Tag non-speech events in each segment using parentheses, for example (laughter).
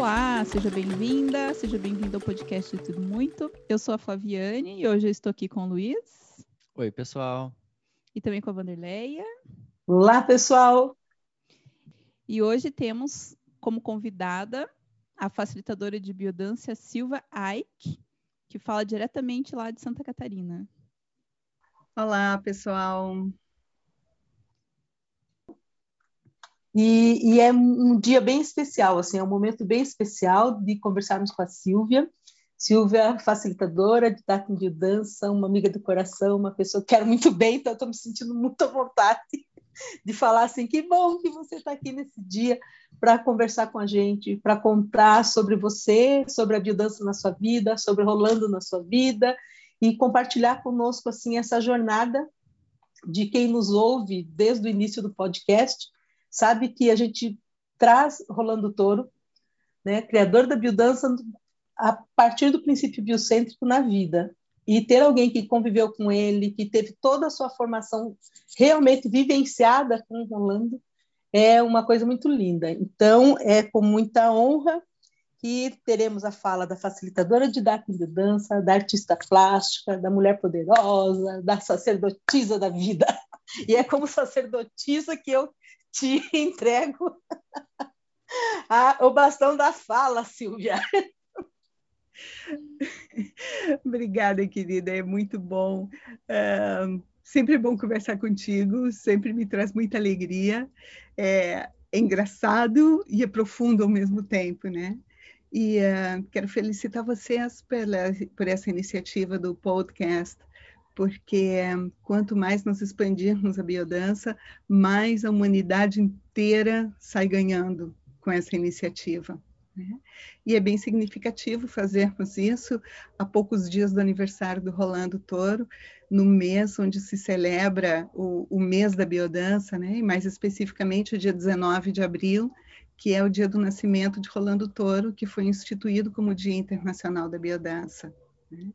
Olá, seja bem-vinda, seja bem-vindo ao podcast de Tudo Muito. Eu sou a Flaviane e hoje eu estou aqui com o Luiz. Oi, pessoal. E também com a Vanderleia. Olá, pessoal. E hoje temos como convidada a facilitadora de biodância Silva Aik, que fala diretamente lá de Santa Catarina. Olá, pessoal. E, e, é um dia bem especial, assim, é um momento bem especial de conversarmos com a Silvia. Silvia, facilitadora de Tatum de Dança, uma amiga do coração, uma pessoa que quero muito bem, então estou me sentindo muito à vontade (laughs) de falar assim, que bom que você está aqui nesse dia para conversar com a gente, para contar sobre você, sobre a biodança na sua vida, sobre Rolando na sua vida, e compartilhar conosco assim essa jornada de quem nos ouve desde o início do podcast, sabe que a gente traz Rolando Toro, né, criador da biodança, a partir do princípio biocêntrico na vida. E ter alguém que conviveu com ele, que teve toda a sua formação realmente vivenciada com Rolando, é uma coisa muito linda. Então, é com muita honra que teremos a fala da facilitadora de de dança, da artista plástica, da mulher poderosa, da sacerdotisa da vida. (laughs) E é como sacerdotisa que eu te (laughs) entrego a, o bastão da fala, Silvia. (laughs) Obrigada, querida, é muito bom. Uh, sempre é bom conversar contigo, sempre me traz muita alegria. É, é engraçado e é profundo ao mesmo tempo, né? E uh, quero felicitar vocês pela, por essa iniciativa do podcast porque quanto mais nós expandirmos a biodança, mais a humanidade inteira sai ganhando com essa iniciativa. Né? E é bem significativo fazermos isso a poucos dias do aniversário do Rolando Toro, no mês onde se celebra o, o mês da biodança, né? e mais especificamente o dia 19 de abril, que é o dia do nascimento de Rolando Toro, que foi instituído como Dia Internacional da Biodança. Né?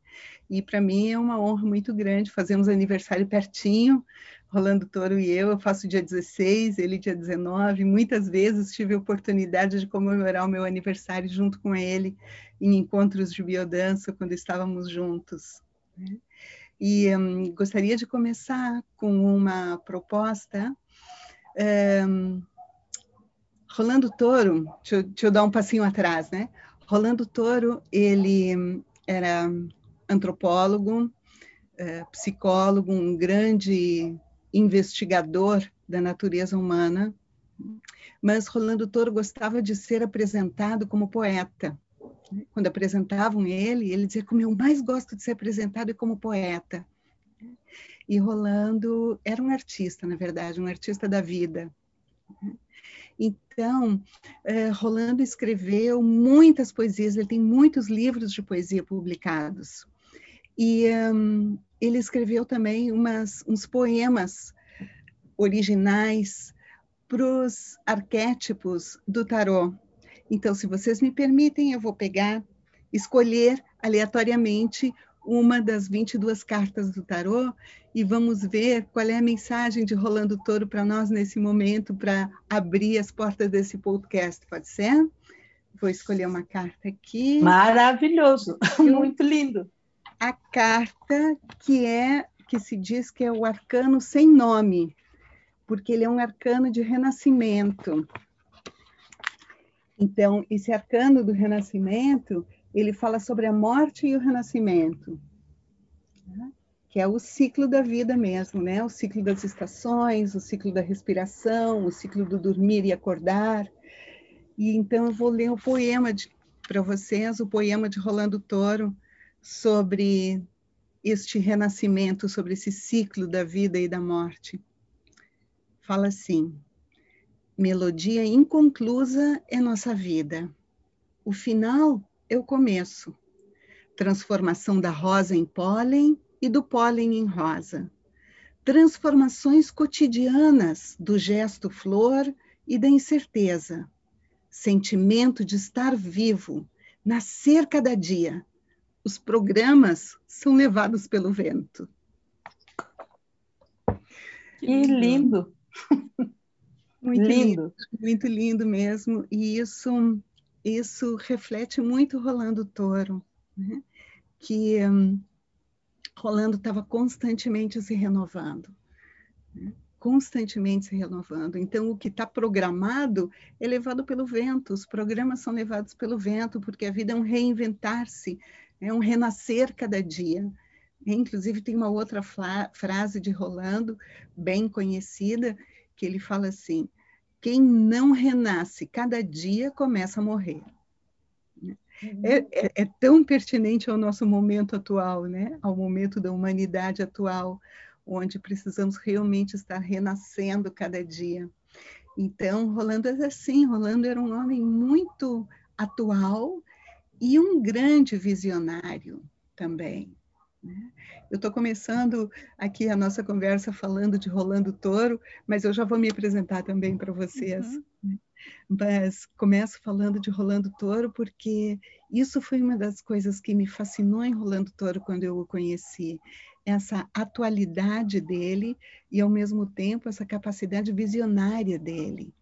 E para mim é uma honra muito grande, fazemos aniversário pertinho, Rolando Toro e eu, eu faço dia 16, ele dia 19, muitas vezes tive a oportunidade de comemorar o meu aniversário junto com ele em encontros de biodança, quando estávamos juntos. Né? E um, gostaria de começar com uma proposta. Um, Rolando Toro, deixa eu, deixa eu dar um passinho atrás, né? Rolando Toro, ele era antropólogo, é, psicólogo, um grande investigador da natureza humana, mas Rolando Toro gostava de ser apresentado como poeta. Quando apresentavam ele, ele dizia como eu mais gosto de ser apresentado é como poeta. E Rolando era um artista, na verdade, um artista da vida. Então, é, Rolando escreveu muitas poesias, ele tem muitos livros de poesia publicados. E um, ele escreveu também umas, uns poemas originais para os arquétipos do tarô. Então, se vocês me permitem, eu vou pegar, escolher aleatoriamente uma das 22 cartas do tarô e vamos ver qual é a mensagem de Rolando Toro para nós nesse momento para abrir as portas desse podcast, pode ser? Vou escolher uma carta aqui. Maravilhoso, (laughs) (laughs) muito lindo. A carta que é que se diz que é o arcano sem nome, porque ele é um arcano de renascimento. Então, esse arcano do renascimento, ele fala sobre a morte e o renascimento, né? que é o ciclo da vida mesmo, né? O ciclo das estações, o ciclo da respiração, o ciclo do dormir e acordar. E então eu vou ler o poema para vocês, o poema de Rolando Toro sobre este renascimento, sobre esse ciclo da vida e da morte. Fala assim: Melodia inconclusa é nossa vida. O final o começo. Transformação da rosa em pólen e do pólen em rosa. Transformações cotidianas do gesto flor e da incerteza. Sentimento de estar vivo, nascer cada dia. Os programas são levados pelo vento. Que lindo! (laughs) Muito lindo. lindo. Muito lindo mesmo. E isso isso reflete muito Rolando Toro, né? que um, Rolando estava constantemente se renovando. Né? constantemente se renovando. Então, o que está programado é levado pelo vento, os programas são levados pelo vento, porque a vida é um reinventar-se, é um renascer cada dia. Inclusive, tem uma outra frase de Rolando, bem conhecida, que ele fala assim: quem não renasce cada dia começa a morrer. Uhum. É, é, é, tão pertinente ao nosso momento atual, né? ao momento da humanidade atual, onde precisamos realmente estar renascendo cada dia. Então, Rolando é assim, Rolando era um homem muito atual e um grande visionário também. Né? Eu estou começando aqui a nossa conversa falando de Rolando Toro, mas eu já vou me apresentar também para vocês. Uhum. Né? Mas começo falando de Rolando Toro porque isso foi uma das coisas que me fascinou em Rolando Toro quando eu o conheci essa atualidade dele e, ao mesmo tempo, essa capacidade visionária dele.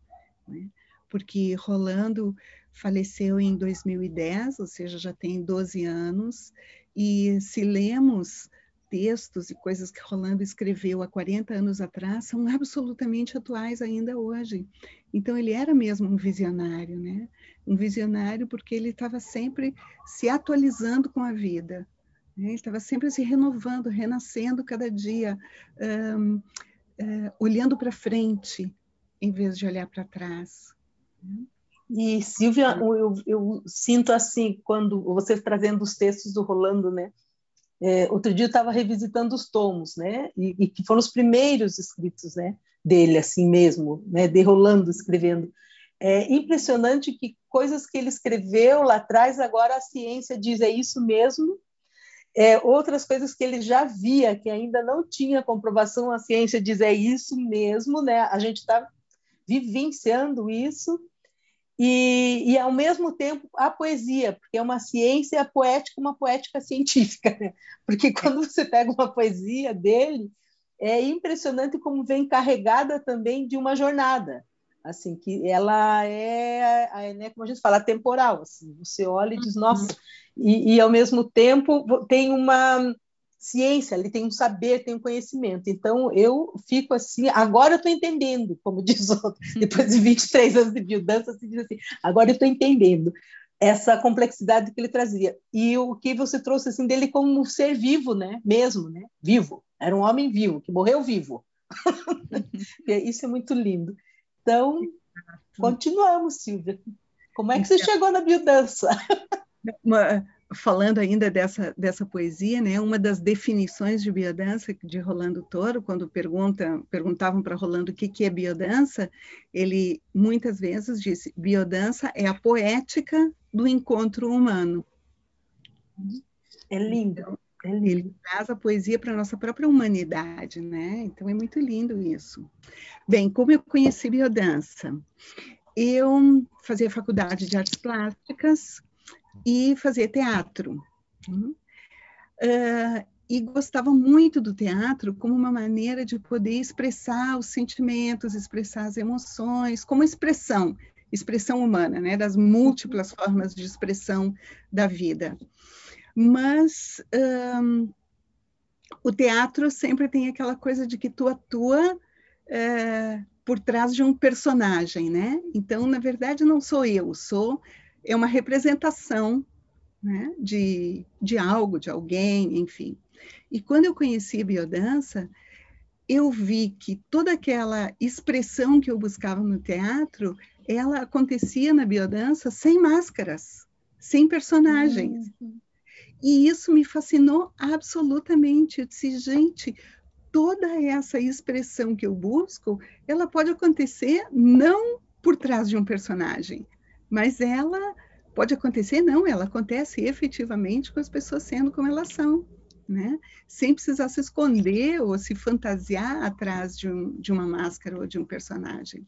Né? Porque Rolando faleceu em 2010, ou seja, já tem 12 anos, e se lemos textos e coisas que Rolando escreveu há 40 anos atrás, são absolutamente atuais ainda hoje. Então, ele era mesmo um visionário, né? Um visionário porque ele estava sempre se atualizando com a vida, né? Ele estava sempre se renovando, renascendo cada dia, um, uh, eh, olhando para frente, em vez de olhar para trás. Né? E, Silvia, eu, eu, sinto assim, quando você trazendo os textos do Rolando, né? É, outro dia eu estava revisitando os tomos, né? E, e, que foram os primeiros escritos, né? Dele, assim mesmo, né? De Rolando escrevendo. É impressionante que coisas que ele escreveu lá atrás, agora a ciência diz é isso mesmo, é, outras coisas que ele já via, que ainda não tinha comprovação, a ciência diz é isso mesmo, né? A gente está vivenciando isso, e, e, ao mesmo tempo a poesia, porque é uma ciência poética, uma poética científica, né? porque quando você pega uma poesia dele, é impressionante como vem carregada também de uma jornada, assim que ela é, né, como a gente fala, temporal, assim, você olha e diz, uhum. nossa, e, e, ao mesmo tempo tem uma ciência, ele tem um saber, tem um conhecimento. Então eu fico assim, agora eu estou entendendo, como (laughs) diz outro, depois de 23 anos de biodança, se diz assim, agora eu estou entendendo essa complexidade que ele trazia. E o que você trouxe assim dele como um ser vivo, né? Mesmo, né? Vivo. Era um homem vivo, que morreu vivo. (laughs) Isso é muito lindo. Então, continuamos, Silvia. Como é que você então chegou na biodança? uma, falando ainda dessa, dessa poesia, né, uma das definições de biodança de Rolando Toro, quando pergunta, perguntavam para Rolando o que, que é biodança, ele muitas vezes disse: biodança é a poética do encontro humano. É lindo. Então, é lindo. Ele traz a poesia para a nossa própria humanidade, né? Então é muito lindo isso. Bem, como eu conheci biodança? Eu fazia faculdade de artes plásticas, e fazer teatro. Uh, e gostava muito do teatro como uma maneira de poder expressar os sentimentos, expressar as emoções, como expressão, expressão humana, né, das múltiplas formas de expressão da vida. Mas um, o teatro sempre tem aquela coisa de que tu atua uh, por trás de um personagem, né? Então, na verdade, não sou eu, sou é uma representação né, de, de algo, de alguém, enfim. E quando eu conheci a biodança, eu vi que toda aquela expressão que eu buscava no teatro, ela acontecia na biodança sem máscaras, sem personagens. Uhum. E isso me fascinou absolutamente. Eu disse, gente, toda essa expressão que eu busco, ela pode acontecer não por trás de um personagem, mas ela pode acontecer, não, ela acontece efetivamente com as pessoas sendo como elas são, né? Sem precisar se esconder ou se fantasiar atrás de, um, de uma máscara ou de um personagem.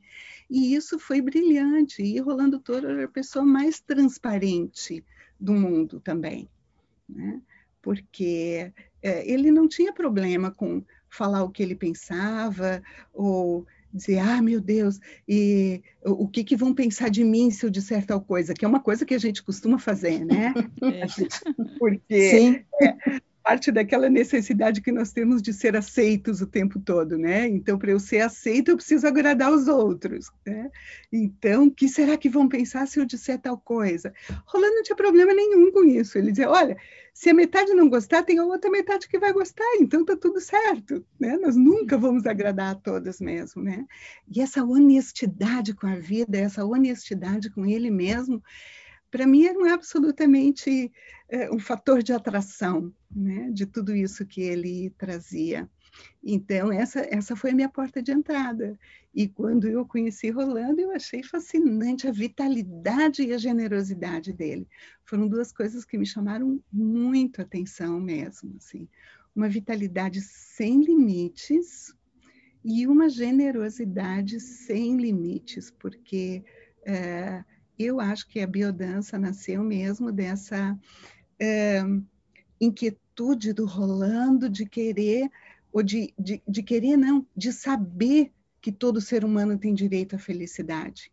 E isso foi brilhante. E Rolando Toro era a pessoa mais transparente do mundo também, né? Porque é, ele não tinha problema com falar o que ele pensava ou dizer, ah, meu Deus, e o que, que vão pensar de mim se eu disser tal coisa? Que é uma coisa que a gente costuma fazer, né? (laughs) É. Porque Sim. É, parte daquela necessidade que nós temos de ser aceitos o tempo todo, né? Então, para eu ser aceito, eu preciso agradar os outros, né? Então, que será que vão pensar se eu disser tal coisa? Rolando não tinha problema nenhum com isso. Ele dizia, olha, se a metade não gostar, tem a outra metade que vai gostar, então tá tudo certo, né? Nós nunca vamos agradar a todas mesmo, né? E essa honestidade com a vida, essa honestidade com ele mesmo, para mim era um absolutamente é, um fator de atração né, de tudo isso que ele trazia. Então, essa, essa foi a minha porta de entrada. E quando eu conheci Rolando, eu achei fascinante a vitalidade e a generosidade dele. Foram duas coisas que me chamaram muito atenção mesmo. Assim. Uma vitalidade sem limites e uma generosidade sem limites, porque é, eu acho que a biodança nasceu mesmo dessa é, inquietude do Rolando de querer, ou de, de, de querer não, de saber que todo ser humano tem direito à felicidade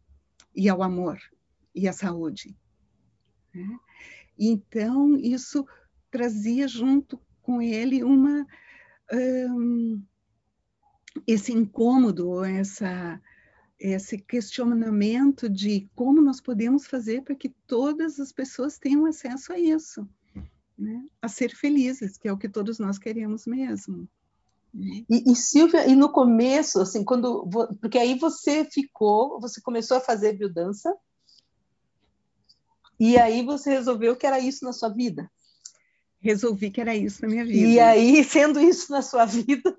e ao amor e à saúde. Né? Então, isso trazia junto com ele uma um, esse incômodo, essa esse questionamento de como nós podemos fazer para que todas as pessoas tenham acesso a isso, né? a ser felizes, que é o que todos nós queremos mesmo. Né? E, e, Silvia, e no começo, assim, quando porque aí você ficou, você começou a fazer biodança, e aí você resolveu que era isso na sua vida. Resolvi que era isso na minha vida. E aí, (laughs) sendo isso na sua vida,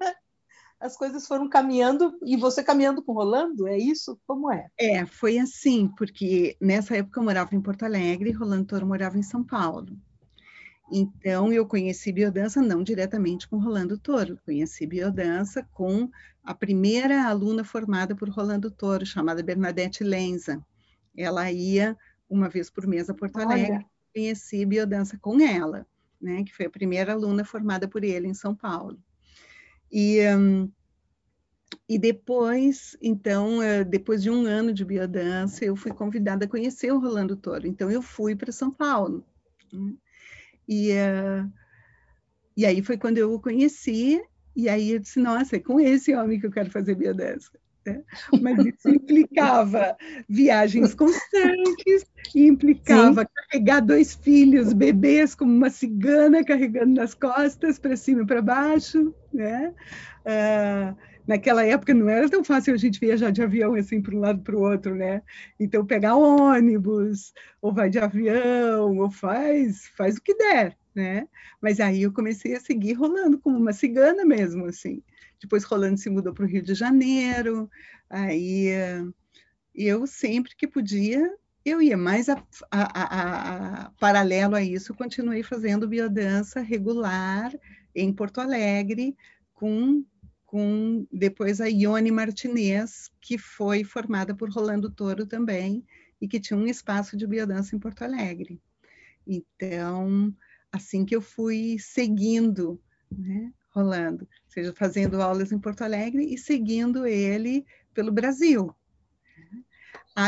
as coisas foram caminhando e você caminhando com Rolando, é isso? Como é? É, foi assim, porque nessa época eu morava em Porto Alegre e Rolando Toro morava em São Paulo. Então eu conheci biodança não diretamente com Rolando Toro, conheci biodança com a primeira aluna formada por Rolando Toro, chamada Bernadette Lenza. Ela ia uma vez por mês a Porto Alegre, Olha. conheci biodança com ela, né, que foi a primeira aluna formada por ele em São Paulo. E, um, e depois, então, uh, depois de um ano de biodança, eu fui convidada a conhecer o Rolando Toro. Então, eu fui para São Paulo. Né? E, uh, e aí foi quando eu o conheci, e aí eu disse, nossa, é com esse homem que eu quero fazer biodança. Né? Mas isso implicava viagens constantes, e implicava Sim. carregar dois filhos, bebês, como uma cigana carregando nas costas, para cima e para baixo. Né? Uh, naquela época não era tão fácil a gente viajar de avião assim para um lado para o outro, né? Então pegar ônibus, ou vai de avião, ou faz, faz o que der, né? Mas aí eu comecei a seguir rolando como uma cigana mesmo, assim. Depois Rolando se mudou para o Rio de Janeiro, aí eu sempre que podia eu ia mais a, a, a, paralelo a isso, continuei fazendo biodança regular em Porto Alegre, com, com depois a Ione Martinez, que foi formada por Rolando Toro também, e que tinha um espaço de biodança em Porto Alegre. Então, assim que eu fui seguindo, né, Rolando, seja fazendo aulas em Porto Alegre e seguindo ele pelo Brasil.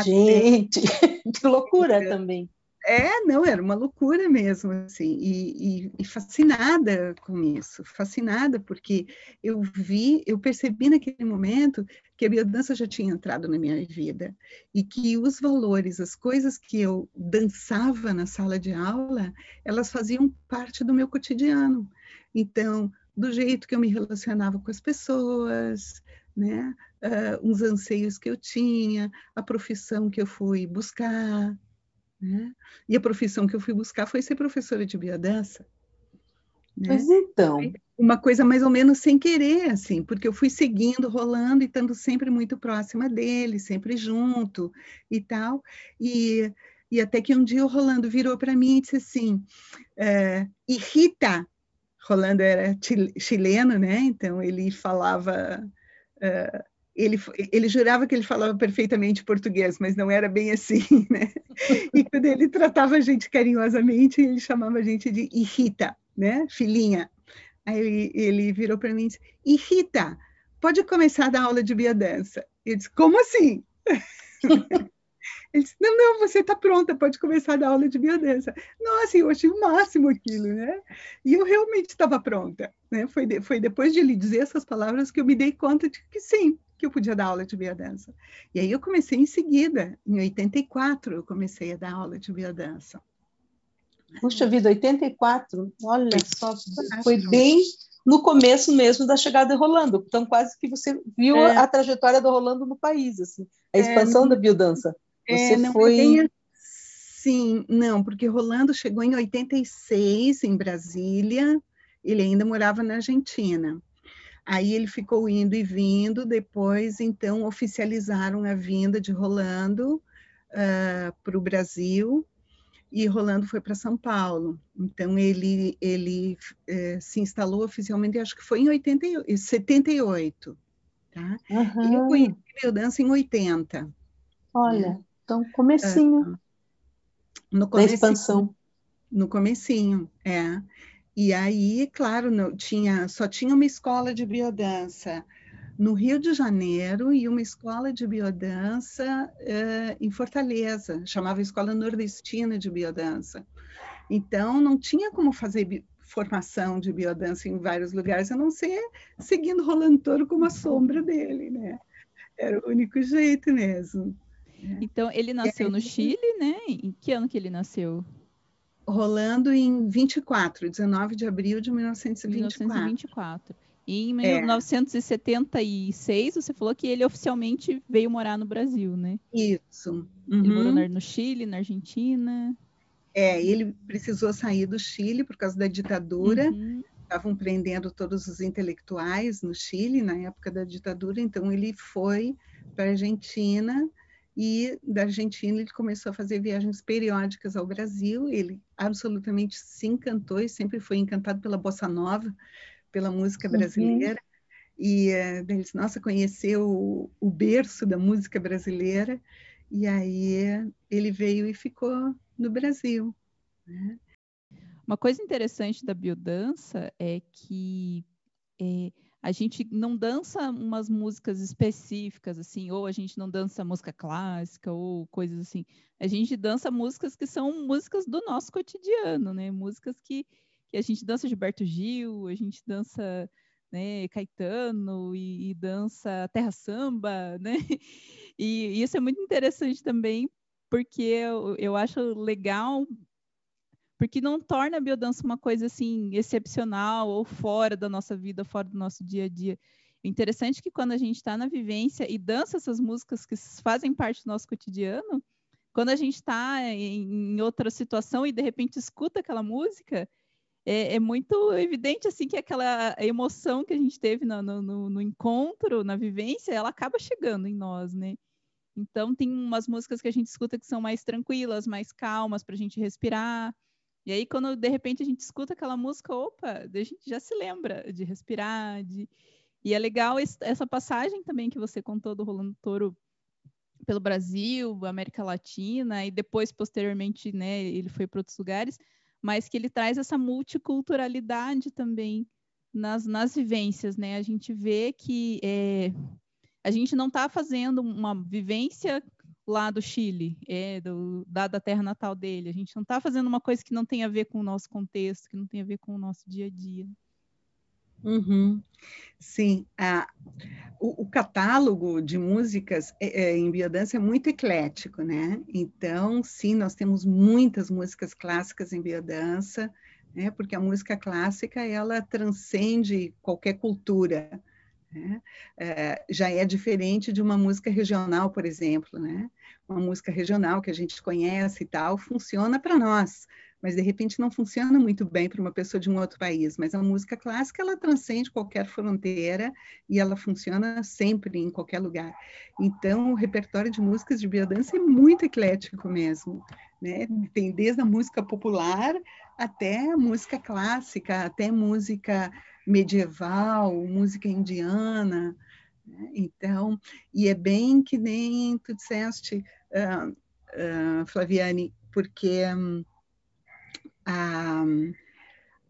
Gente, (laughs) que loucura também. É, não, era uma loucura mesmo, assim, e, e, e, fascinada com isso, fascinada, porque eu vi, eu percebi naquele momento que a biodança já tinha entrado na minha vida, e que os valores, as coisas que eu dançava na sala de aula, elas faziam parte do meu cotidiano. Então, do jeito que eu me relacionava com as pessoas, né, uh, uns anseios que eu tinha, a profissão que eu fui buscar, né? E a profissão que eu fui buscar foi ser professora de biodança. Né? Mas então. Uma coisa mais ou menos sem querer, assim, porque eu fui seguindo, rolando e estando sempre muito próxima dele, sempre junto e tal. E, e até que um dia o Rolando virou para mim e disse assim: é, Rita, Rolando era chileno, né? Então ele falava. Uh, ele, ele jurava que ele falava perfeitamente português, mas não era bem assim, (laughs) né? E quando ele tratava a gente carinhosamente, ele chamava a gente de Irrita, né? Filhinha. Aí ele, ele virou para mim e disse, Irrita, pode começar a dar aula de biodança. Eu disse, como assim? (laughs) Ele disse, não, não, você está pronta, pode começar a dar aula de biodança. Nossa, eu achei o máximo aquilo, né? E eu realmente estava pronta, né? Foi, de, foi depois de ele dizer essas palavras que eu me dei conta de que sim, que eu podia dar aula de biodança. E aí eu comecei em seguida, em 84, eu comecei a dar aula de biodança. Puxa vida, 84, olha só, foi bem no começo mesmo da chegada de Rolando. Então, quase que você viu é. a trajetória do Rolando no país, assim, a é, expansão é, da biodança. Você é, não foi. Tenho... Sim, não, porque Rolando chegou em 86 em Brasília, ele ainda morava na Argentina. Aí ele ficou indo e vindo, depois, então, oficializaram a vinda de Rolando uh, ah, para o Brasil, e Rolando foi para São Paulo. Então, ele, ele uh, se instalou oficialmente, acho que foi em 80, 78. Tá? Uhum. E eu conheci biodança em 80. Olha, né? Então comecinho. Uh, no comecinho, da expansão. No comecinho, é. E aí, claro, não, tinha, só tinha uma escola de biodança no Rio de Janeiro e uma escola de biodança uh, em Fortaleza, chamava Escola Nordestina de Biodança. Então, não tinha como fazer formação de biodança em vários lugares, a não ser seguindo Rolando Toro como a sombra dele, né? Era o único jeito mesmo. Então, ele nasceu no Chile, né? Em que ano que ele nasceu? rolando em 24, 19 de abril de 1924. 1924. E em 1976, é. você falou que ele oficialmente veio morar no Brasil, né? Isso. Uhum. Ele morou no Chile, na Argentina. É, ele precisou sair do Chile por causa da ditadura. Uhum. Estavam prendendo todos os intelectuais no Chile na época da ditadura, então ele foi para a Argentina e da Argentina ele começou a fazer viagens periódicas ao Brasil. Ele absolutamente se encantou e sempre foi encantado pela bossa nova, pela música uhum. brasileira. Uhum. E uh, ele disse, nossa, conheceu o, o, berço da música brasileira. E aí ele veio e ficou no Brasil. Né? Uma coisa interessante da biodança é que é, a gente não dança umas músicas específicas, assim, ou a gente não dança música clássica, ou coisas assim. A gente dança músicas que são músicas do nosso cotidiano, né? Músicas que, que a gente dança Gilberto Gil, a gente dança né, Caetano e, e dança terra samba, né? (laughs) E, e isso é muito interessante também, porque eu, eu acho legal porque não torna a biodança uma coisa assim excepcional ou fora da nossa vida, fora do nosso dia a dia. O interessante é que quando a gente está na vivência e dança essas músicas que fazem parte do nosso cotidiano, quando a gente está em, outra situação e de repente escuta aquela música, é, é, muito evidente assim que aquela emoção que a gente teve no, no, no, encontro, na vivência, ela acaba chegando em nós, né? Então tem umas músicas que a gente escuta que são mais tranquilas, mais calmas para a gente respirar. E aí, quando de repente a gente escuta aquela música, opa, a gente já se lembra de respirar, de... E é legal essa passagem também que você contou do Rolando Toro pelo Brasil, América Latina, e depois, posteriormente, né, ele foi para outros lugares, mas que ele traz essa multiculturalidade também nas, nas vivências, né? A gente vê que é, a gente não está fazendo uma vivência lá do Chile, é, do, da, da terra natal dele. A gente não está fazendo uma coisa que não tem a ver com o nosso contexto, que não tem a ver com o nosso dia a dia. Uhum. Sim, a, o, o, catálogo de músicas é, é, em biodança é muito eclético, né? Então, sim, nós temos muitas músicas clássicas em biodança, né? Porque a música clássica ela transcende qualquer cultura, né? É, já é diferente de uma música regional, por exemplo, né? Uma música regional que a gente conhece e tal, funciona para nós, mas de repente não funciona muito bem para uma pessoa de um outro país. Mas a música clássica, ela transcende qualquer fronteira e ela funciona sempre em qualquer lugar. Então, o repertório de músicas de biodança é muito eclético mesmo, né? Tem desde a música popular até a música clássica, até música medieval, música indiana. Né? Então, e é bem que nem tu disseste, uh, uh, Flaviane, porque um, a,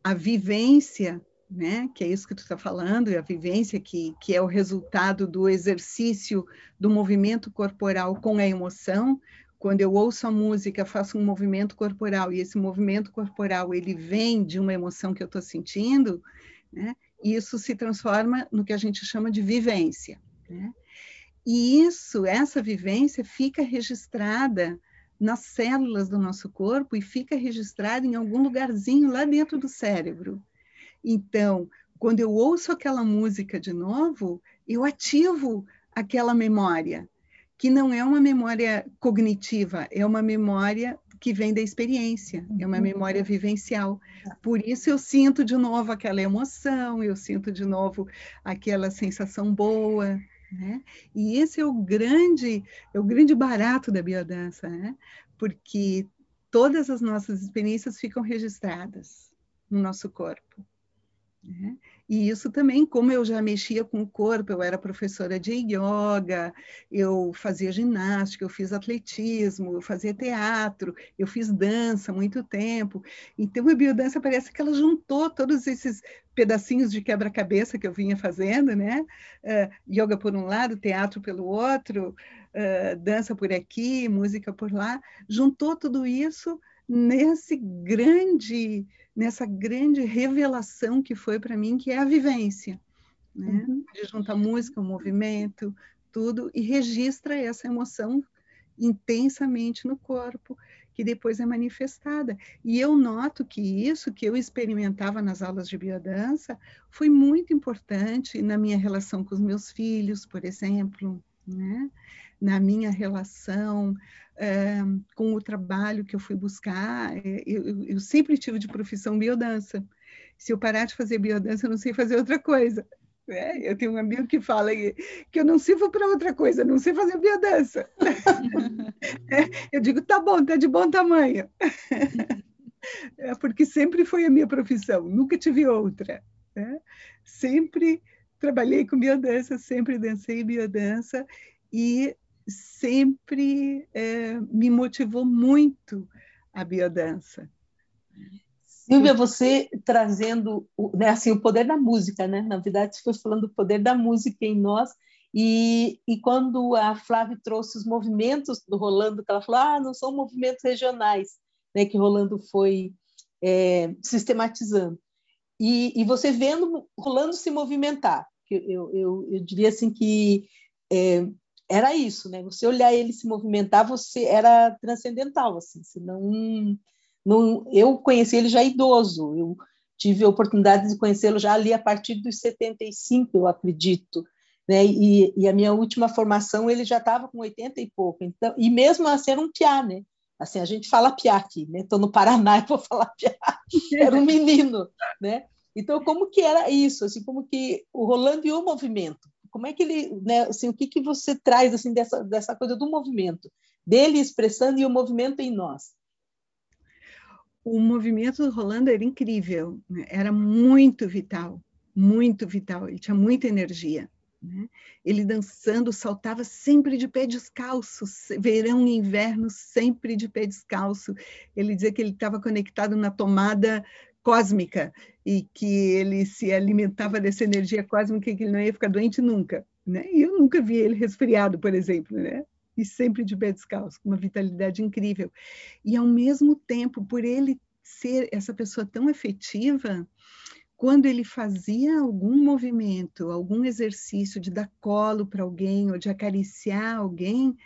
a vivência né? Que é isso que tu está falando, e a vivência que, que é o resultado do exercício do movimento corporal com a emoção. Quando eu ouço a música, faço um movimento corporal e esse movimento corporal ele vem de uma emoção que eu estou sentindo, né? Isso se transforma no que a gente chama de vivência, né? E isso, essa vivência fica registrada nas células do nosso corpo e fica registrada em algum lugarzinho lá dentro do cérebro. Então, quando eu ouço aquela música de novo, eu ativo aquela memória, que não é uma memória cognitiva, é uma memória que vem da experiência, é uma uhum. memória vivencial. Por isso eu sinto de novo aquela emoção, eu sinto de novo aquela sensação boa, né? E esse é o grande, é o grande barato da biodança, né? Porque todas as nossas experiências ficam registradas no nosso corpo. Né? E isso também, como eu já mexia com o corpo, eu era professora de yoga, eu fazia ginástica, eu fiz atletismo, eu fazia teatro, eu fiz dança muito tempo. Então, a biodança parece que ela juntou todos esses pedacinhos de quebra-cabeça que eu vinha fazendo, né? Uh, yoga por um lado, teatro pelo outro, uh, dança por aqui, música por lá, juntou tudo isso nesse grande nessa grande revelação que foi para mim, que é a vivência, né? Uhum. De juntar música, movimento, tudo, e registra essa emoção intensamente no corpo, que depois é manifestada. E eu noto que isso que eu experimentava nas aulas de biodança foi muito importante na minha relação com os meus filhos, por exemplo, né? na minha relação é, com o trabalho que eu fui buscar. Eh, eu, eu, sempre tive de profissão biodança. Se eu parar de fazer biodança, eu não sei fazer outra coisa. Né? Eu tenho um amigo que fala que eu não sirvo para outra coisa, não sei fazer biodança. (laughs) é, eu digo, tá bom, tá de bom tamanho. é porque sempre foi a minha profissão, nunca tive outra. Né? Sempre trabalhei com biodança, sempre dancei biodança e sempre é, me motivou muito a biodança. Silvia, você trazendo né, assim, o poder da música, né? Na verdade, você foi falando do poder da música em nós. E, e quando a Flávia trouxe os movimentos do Rolando, que ela falou, ah, não são movimentos regionais, né? Que Rolando foi é, sistematizando. E, e, você vendo Rolando se movimentar, eu, eu, eu diria assim que é, era isso, né? Você olhar ele se movimentar, você era transcendental, assim. Você não, não, eu conheci ele já idoso. Eu tive a oportunidade de conhecê-lo já ali a partir dos 75, eu acredito. Né? E, e a minha última formação ele já estava com 80 e pouco. Então, e mesmo a ser um piá, né? Assim, a gente fala piá aqui, né? Estou no Paraná e vou falar piá. (laughs) Era um menino, né? Então, como que era isso? Assim, como que o Rolando e o movimento? Como é que ele, né, assim, o que que você traz assim dessa dessa coisa do movimento, dele expressando e o movimento em nós? O movimento do Rolando era incrível, né? era muito vital, muito vital, ele tinha muita energia. Né? Ele dançando, saltava sempre de pé descalço, verão e inverno, sempre de pé descalço. Ele dizia que ele estava conectado na tomada cósmica e que ele se alimentava dessa energia cósmica e que ele não ia ficar doente nunca, né? E eu nunca vi ele resfriado, por exemplo, né? E sempre de pé descalço, com uma vitalidade incrível. E ao mesmo tempo, por ele ser essa pessoa tão efetiva, quando ele fazia algum movimento, algum exercício de dar colo para alguém ou de acariciar alguém,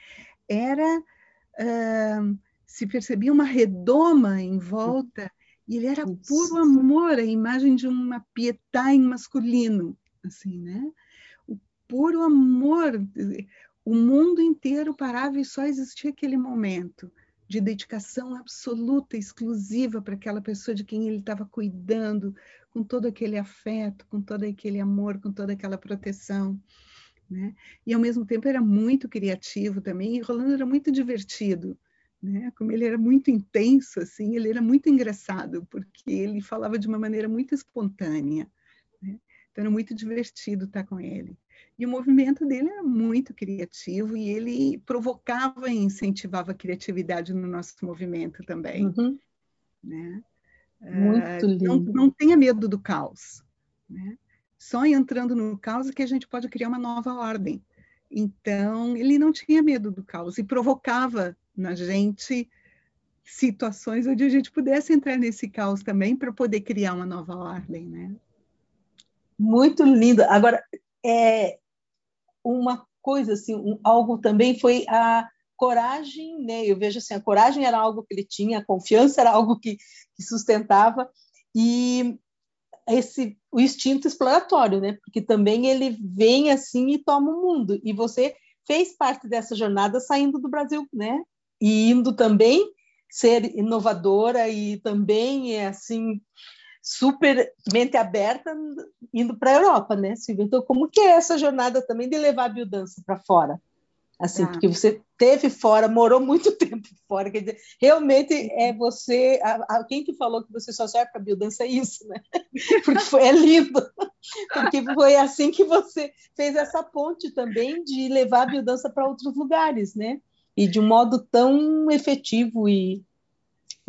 era uh, se percebia uma redoma em volta e ele era Isso. puro amor, a imagem de uma pietá em masculino, assim, né? O puro amor. O mundo inteiro parava e só existia aquele momento de dedicação absoluta, exclusiva para aquela pessoa de quem ele estava cuidando, com todo aquele afeto, com todo aquele amor, com toda aquela proteção. Né? E ao mesmo tempo era muito criativo também, e Rolando era muito divertido né? Como ele era muito intenso, assim, ele era muito engraçado, porque ele falava de uma maneira muito espontânea. Né? Então era muito divertido estar com ele. E o movimento dele era muito criativo e ele provocava e incentivava a criatividade no nosso movimento também. Uhum. Né? Muito uh, lindo. Não, não tenha medo do caos. Né? Só entrando no caos é que a gente pode criar uma nova ordem. Então, ele não tinha medo do caos e provocava na gente situações onde a gente pudesse entrar nesse caos também para poder criar uma nova ordem, né? Muito lindo. Agora, é uma coisa assim, um, algo também foi a coragem, né? Eu vejo assim, a coragem era algo que ele tinha, a confiança era algo que, que sustentava e esse o instinto exploratório, né? Porque também ele vem assim e toma o mundo. E você fez parte dessa jornada saindo do Brasil, né? E indo também ser inovadora e também é assim super mente aberta indo para a Europa, né, Silvia? Então, como que é essa jornada também de levar a biodança para fora? Assim, ah. porque você teve fora, morou muito (laughs) tempo fora, quer dizer, realmente é você, a, a, quem que falou que você só serve para biodança é isso, né? (laughs) Porque foi, é lindo, (laughs) porque foi assim que você fez essa ponte também de levar a biodança para outros lugares, né? E de um modo tão efetivo e,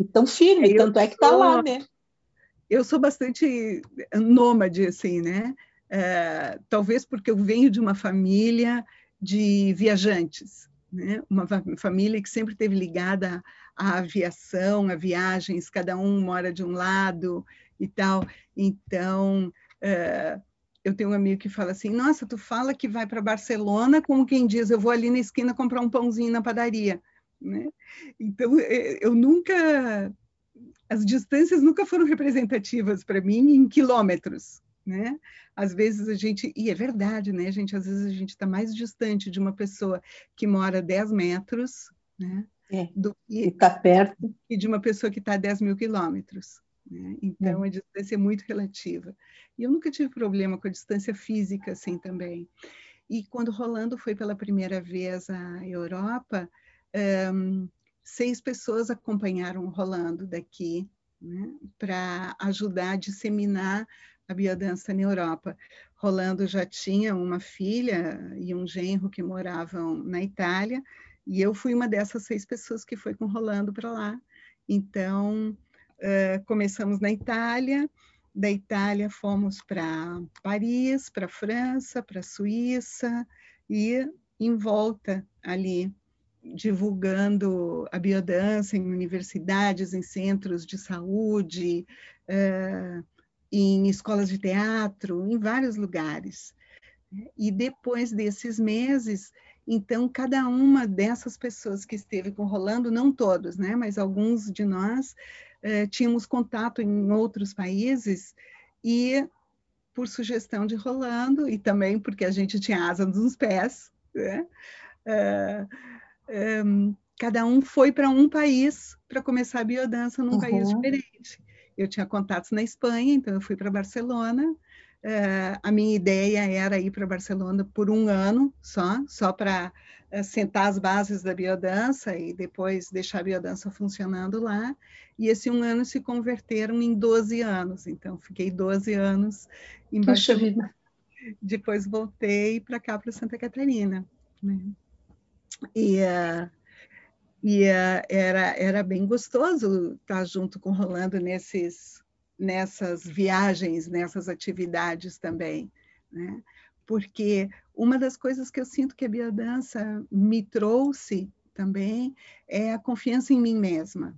e tão firme, tanto é que está lá, né? Eu sou bastante nômade, assim, né? É, talvez porque eu venho de uma família de viajantes, né? uma família que sempre esteve ligada à aviação, a viagens, cada um mora de um lado e tal. Então, é, eu tenho um amigo que fala assim: Nossa, tu fala que vai para Barcelona, como quem diz, eu vou ali na esquina comprar um pãozinho na padaria. Né? Então, é, eu nunca. As distâncias nunca foram representativas para mim em quilômetros né? Às vezes a gente, e é verdade, né, gente? Às vezes a gente está mais distante de uma pessoa que mora 10 metros, né? É, do que está perto. E de uma pessoa que está a 10 mil quilômetros. Né? Então, a distância é muito relativa. E eu nunca tive problema com a distância física, assim, também. E quando Rolando foi pela primeira vez à Europa, um, seis pessoas acompanharam Rolando daqui, né? para ajudar a disseminar a biodança na Europa. Rolando já tinha uma filha e um genro que moravam na Itália, e eu fui uma dessas seis pessoas que foi com Rolando para lá. Então, uh, começamos na Itália, da Itália fomos para Paris, para França, para Suíça, e em volta ali divulgando a biodança em universidades, em centros de saúde, uh, em escolas de teatro, em vários lugares. E depois desses meses, então, cada uma dessas pessoas que esteve com Rolando, não todos, né, mas alguns de nós, eh, tínhamos contato em outros países e, por sugestão de Rolando, e também porque a gente tinha asa nos pés, né, eh, eh, cada um foi para um país para começar a biodança num uhum. país diferente eu tinha contatos na Espanha, então eu fui para Barcelona. Uh, a minha ideia era ir para Barcelona por um ano só, só para uh, sentar as bases da biodança e depois deixar a biodança funcionando lá. E esse um ano se converteram em 12 anos, então fiquei 12 anos em Barcelona. Depois voltei para cá, para Santa Catarina. Né? E uh, e uh, era, era bem gostoso estar junto com o Rolando nesses, nessas viagens, nessas atividades também, né? Porque uma das coisas que eu sinto que a biodança me trouxe também é a confiança em mim mesma.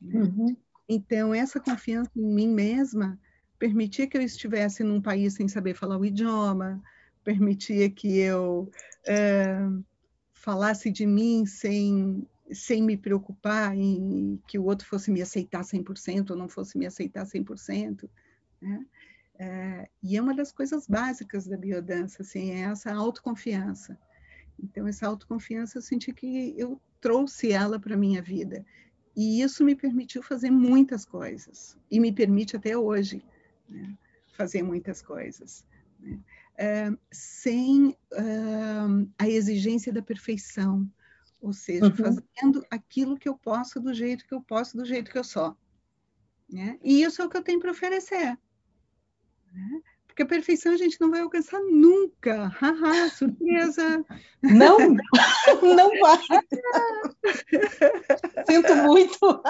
Né? Uhum. Então, essa confiança em mim mesma permitia que eu estivesse num país sem saber falar o idioma, permitia que eu uh, falasse de mim sem sem me preocupar em que o outro fosse me aceitar 100% ou não fosse me aceitar 100%. Né? É, e é uma das coisas básicas da biodança, assim, é essa autoconfiança. Então, essa autoconfiança, eu senti que eu trouxe ela para a minha vida. E isso me permitiu fazer muitas coisas. E me permite até hoje né, fazer muitas coisas. Né? É, sem uh, a exigência da perfeição, ou seja, uhum. fazendo aquilo que eu posso do jeito que eu posso, do jeito que eu sou. Né? E isso é o que eu tenho para oferecer. Né? Porque a perfeição a gente não vai alcançar nunca. Haha, (laughs) surpresa! Não, não vai. Sinto muito.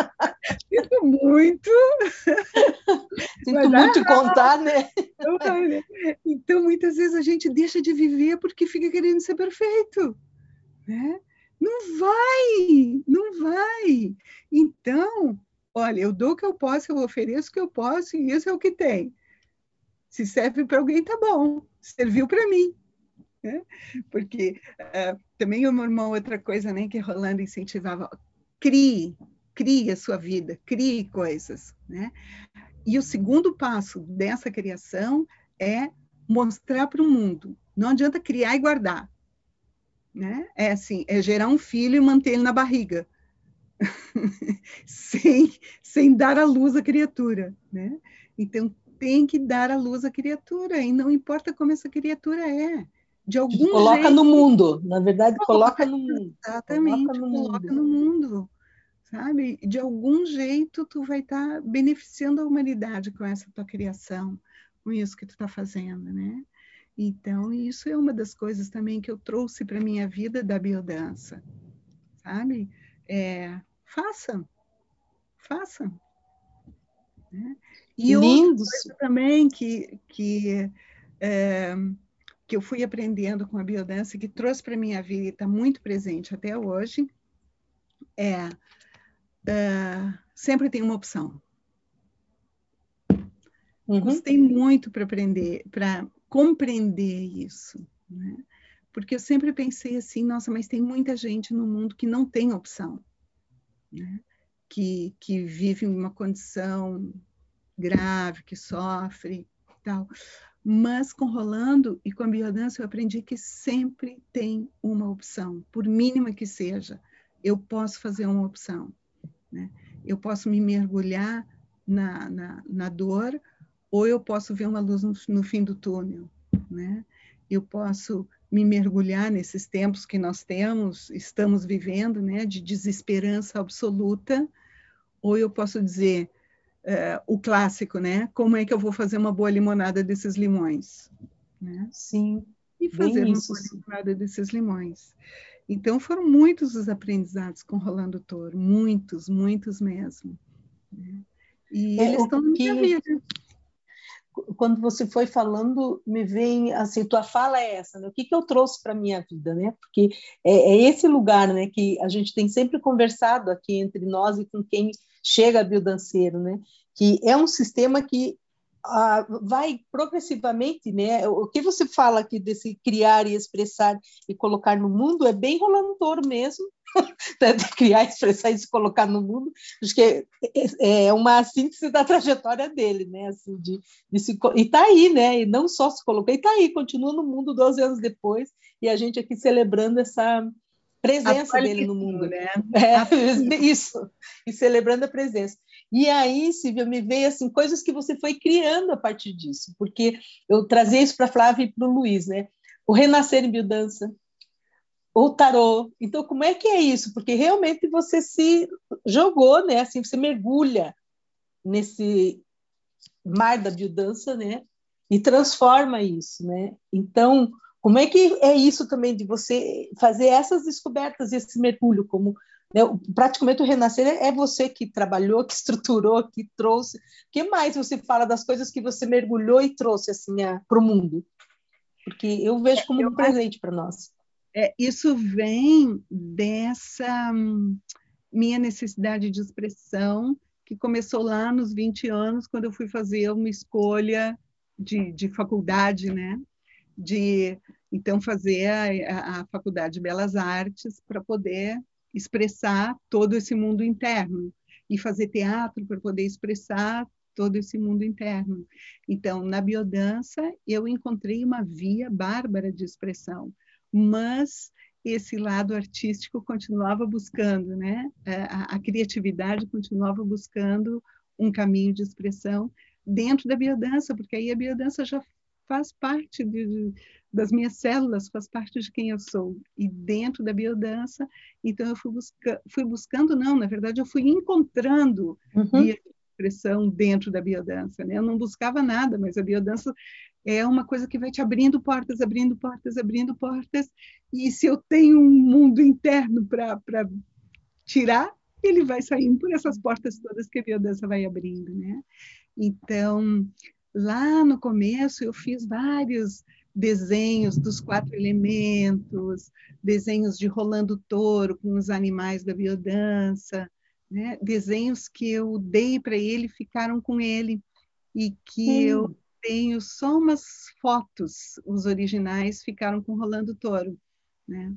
Sinto muito. Sinto Mas, muito ah, contar, né? Então, muitas vezes a gente deixa de viver porque fica querendo ser perfeito. Né? Não vai, não vai. Então, olha, eu dou o que eu posso, eu ofereço o que eu posso, e isso é o que tem. Se serve para alguém, tá bom. Serviu para mim. Né? Porque uh, também uma, uma outra coisa né, que Rolando incentivava, crie, crie a sua vida, crie coisas. Né? E o segundo passo dessa criação é mostrar para o mundo. Não adianta criar e guardar. Né? É assim, é gerar um filho e manter ele na barriga. (laughs) sem, sem dar à luz a criatura. Né? Então, tem que dar à luz a criatura, e não importa como essa criatura é. De algum coloca jeito, no mundo, na verdade, coloca, coloca no mundo. Exatamente, coloca, no, coloca mundo. no mundo. Sabe? De algum jeito tu vai estar tá beneficiando a humanidade com essa tua criação, com isso que tu está fazendo, né? Então, isso é uma das coisas também que eu trouxe para minha vida da biodança, sabe? É, façam, façam. Né? E Lindo. coisa também que, que, é, que eu fui aprendendo com a biodança, que trouxe para a minha vida e está muito presente até hoje, é, é sempre tem uma opção. Uhum. Gostei muito para aprender, para compreender isso, né? Porque eu sempre pensei assim, nossa, mas tem muita gente no mundo que não tem opção, né? Que, que vive uma condição grave, que sofre tal. Mas com Rolando e com a biodança eu aprendi que sempre tem uma opção, por mínima que seja, eu posso fazer uma opção. Né? Eu posso me mergulhar na, na, na dor ou eu posso ver uma luz no, no fim do túnel. Né? Eu posso me mergulhar nesses tempos que nós temos, estamos vivendo, né, de desesperança absoluta, ou eu posso dizer, é, o clássico, né? Como é que eu vou fazer uma boa limonada desses limões? Né? Sim. E fazer uma boa limonada desses limões. Então, foram muitos os aprendizados com Rolando Toro, muitos, muitos mesmo. Né? E é, eles estão na minha vida. Quando você foi falando, me vem assim, tua fala é essa, né? O que, que eu trouxe para minha vida, né? Porque é, é, esse lugar, né, que a gente tem sempre conversado aqui entre nós e com quem chega a biodanceiro, né? Que é um sistema que ah, vai progressivamente, né? O que você fala aqui desse criar e expressar e colocar no mundo é bem rolando touro mesmo, (laughs) criar, expressar e se colocar no mundo. Acho que é, é, é uma síntese da trajetória dele, né? Assim, de, de se, e está aí, né? E não só se colocou, e está aí, continua no mundo 12 anos depois, e a gente aqui celebrando essa presença dele no mundo. Né? É, (laughs) isso, e celebrando a presença. E aí, Silvia, me veio assim, coisas que você foi criando a partir disso, porque eu trazia isso para a Flávia e para o Luiz, né? O renascer em biodança, o tarô. Então, como é que é isso? Porque realmente você se jogou, né? Assim, você mergulha nesse mar da biodança, né? E transforma isso, né? Então, como é que é isso também de você fazer essas descobertas, esse mergulho, como né, praticamente o renascer é você que trabalhou, (laughs) que estruturou, que trouxe. O que mais você fala das coisas que você mergulhou e trouxe assim para o mundo? Porque eu vejo como um presente para nós. É, isso vem dessa hum, minha necessidade de expressão que começou lá nos 20 anos, quando eu fui fazer uma escolha de, de faculdade, né? de então fazer a, a Faculdade de Belas Artes para poder expressar todo esse mundo interno e fazer teatro para poder expressar todo esse mundo interno. Então, na biodança, eu encontrei uma via bárbara de expressão, mas esse lado artístico continuava buscando, né? A, a, criatividade continuava buscando um caminho de expressão dentro da biodança, porque aí a biodança já faz parte de, das minhas células, faz parte de quem eu sou. E dentro da biodança, então eu fui, busca, fui buscando, não, na verdade eu fui encontrando uhum. via expressão dentro da biodança. Né? Eu não buscava nada, mas a biodança é uma coisa que vai te abrindo portas, abrindo portas, abrindo portas. E se eu tenho um mundo interno para tirar, ele vai saindo por essas portas todas que a biodança vai abrindo, né? Então, lá no começo eu fiz vários desenhos dos quatro elementos, desenhos de Rolando Touro com os animais da biodança, né? desenhos que eu dei para ele ficaram com ele e que hum. eu tenho só umas fotos, os originais ficaram com Rolando Toro, né?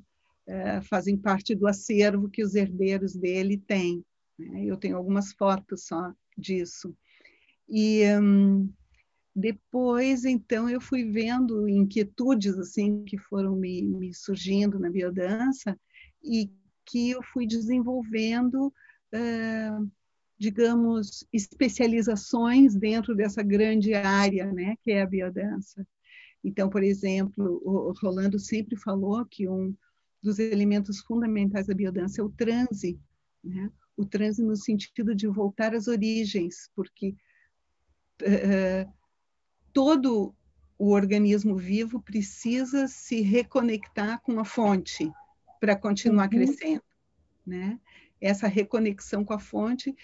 É, fazem parte do acervo que os herdeiros dele têm. Né? Eu tenho algumas fotos só disso. E hum, depois, então, eu fui vendo inquietudes assim que foram me, me surgindo na biodança e que eu fui desenvolvendo uh, digamos, especializações dentro dessa grande área, né, que é a biodança. Então, por exemplo, o Rolando sempre falou que um dos elementos fundamentais da biodança é o transe, né? O transe no sentido de voltar às origens, porque uh, todo o organismo vivo precisa se reconectar com a fonte para continuar uhum. crescendo, né? Essa reconexão com a fonte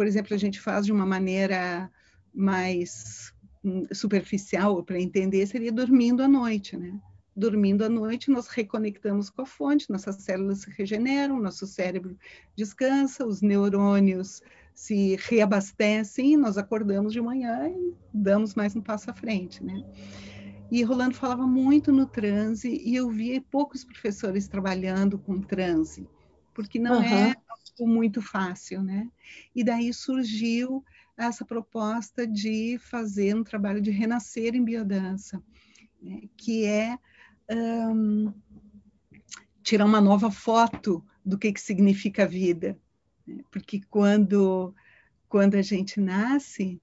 por exemplo, a gente faz de uma maneira mais hum, superficial para entender seria dormindo à noite, né? Dormindo à noite, nós reconectamos com a fonte, nossas células se regeneram, nosso cérebro descansa, os neurônios se reabastecem nós acordamos de manhã e damos mais um passo à frente, né? E Rolando falava muito no transe e eu via poucos professores trabalhando com transe, porque não uhum. é muito fácil, né? E daí surgiu essa proposta de fazer um trabalho de renascer em biodança, né? que é um, tirar uma nova foto do que, que significa a vida. Né? Porque quando, quando a gente nasce,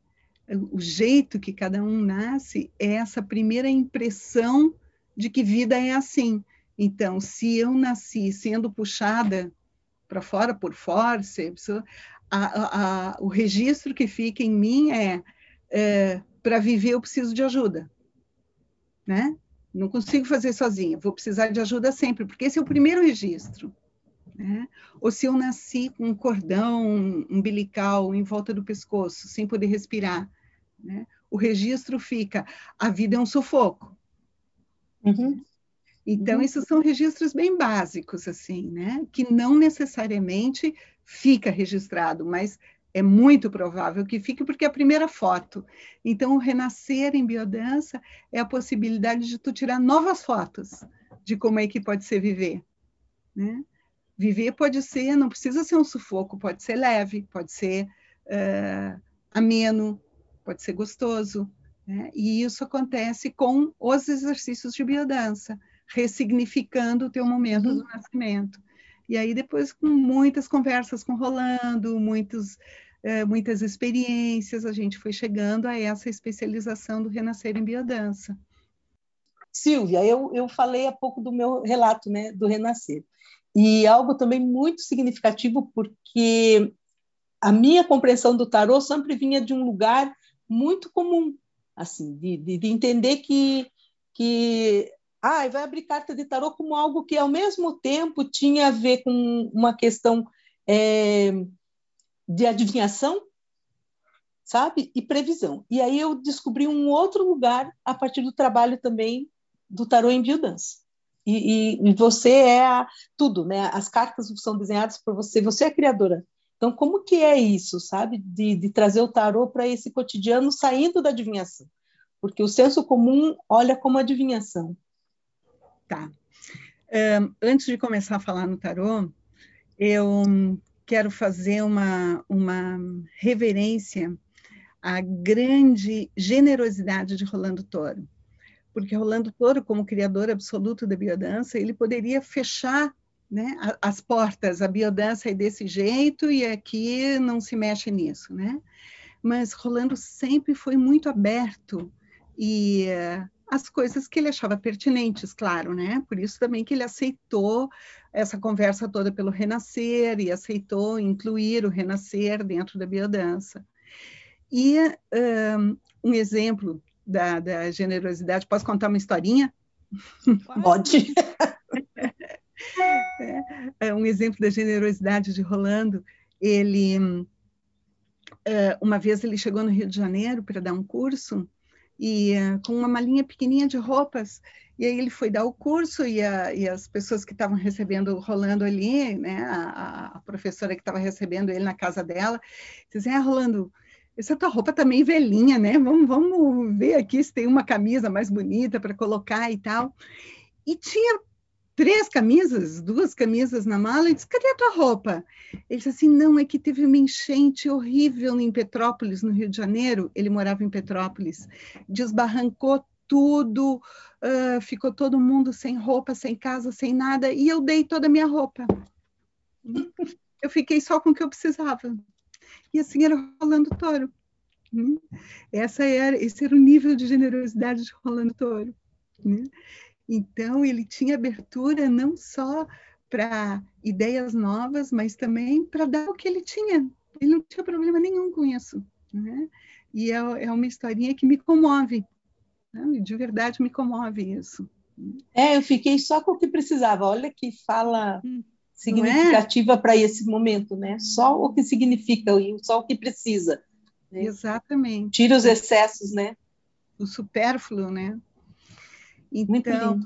o jeito que cada um nasce é essa primeira impressão de que vida é assim. Então, se eu nasci sendo puxada para fora por forceps, a, a, o registro que fica em mim é, é para viver eu preciso de ajuda, né? Não consigo fazer sozinha, vou precisar de ajuda sempre, porque esse é o primeiro registro. Né? Ou se eu nasci com um cordão umbilical em volta do pescoço, sem poder respirar, né? o registro fica: a vida é um sufoco. Uhum. Então, uhum. esses são registros bem básicos, assim, né? Que não necessariamente fica registrado, mas é muito provável que fique, porque é a primeira foto. Então, o renascer em biodança é a possibilidade de tu tirar novas fotos de como é que pode ser viver, né? Viver pode ser, não precisa ser um sufoco, pode ser leve, pode ser uh, ameno, pode ser gostoso, né? E isso acontece com os exercícios de biodança ressignificando o teu momento uhum. do nascimento. E aí depois com muitas conversas com Rolando, muitos, é, muitas experiências, a gente foi chegando a essa especialização do Renascer em Biodança. Silvia, eu, eu falei há pouco do meu relato né, do Renascer. E algo também muito significativo, porque a minha compreensão do tarô sempre vinha de um lugar muito comum, assim, de, de, de entender que, que ah, vai abrir carta de tarô como algo que ao mesmo tempo tinha a ver com uma questão é, de adivinhação, sabe? E previsão. E aí eu descobri um outro lugar a partir do trabalho também do tarô em biodança. E, e, e você é a, tudo, né? As cartas são desenhadas por você, você é a criadora. Então, como que é isso, sabe? De, de trazer o tarô para esse cotidiano saindo da adivinhação. Porque o senso comum olha como adivinhação. Tá. Um, antes de começar a falar no tarô, eu quero fazer uma, uma reverência à grande generosidade de Rolando Toro. Porque Rolando Toro, como criador absoluto da biodança, ele poderia fechar né, as portas, a biodança é desse jeito e aqui não se mexe nisso, né? Mas Rolando sempre foi muito aberto e uh, as coisas que ele achava pertinentes, claro, né? Por isso também que ele aceitou essa conversa toda pelo Renascer e aceitou incluir o Renascer dentro da biodança. E um, um exemplo da, da generosidade. Posso contar uma historinha? Pode. (laughs) (laughs) é, um exemplo da generosidade de Rolando. Ele, uma vez ele chegou no Rio de Janeiro para dar um curso e é, com uma malinha pequenininha de roupas e aí ele foi dar o curso e, a, e as pessoas que estavam recebendo Rolando ali, né, a, a professora que estava recebendo ele na casa dela, dizia, ah, Rolando, essa tua roupa tá meio velhinha, né? Vamos, vamos ver aqui se tem uma camisa mais bonita para colocar e tal. E tinha três camisas, duas camisas na mala, e disse, cadê a tua roupa? Ele disse assim, não, é que teve uma enchente horrível em Petrópolis, no Rio de Janeiro, ele morava em Petrópolis, desbarrancou tudo, uh, ficou todo mundo sem roupa, sem casa, sem nada, e eu dei toda a minha roupa. Eu fiquei só com o que eu precisava. E assim era Rolando Toro. Essa era, esse era o nível de generosidade de Rolando Toro. Então, ele tinha abertura não só para ideias novas, mas também para dar o que ele tinha. Ele não tinha problema nenhum com isso. Né? E é, é uma historinha que me comove. Né? De verdade, me comove isso. É, eu fiquei só com o que precisava. Olha que fala hum, significativa é? para esse momento, né? Só o que significa e só o que precisa. Né? Exatamente. Tira os excessos, né? O supérfluo, né? Então,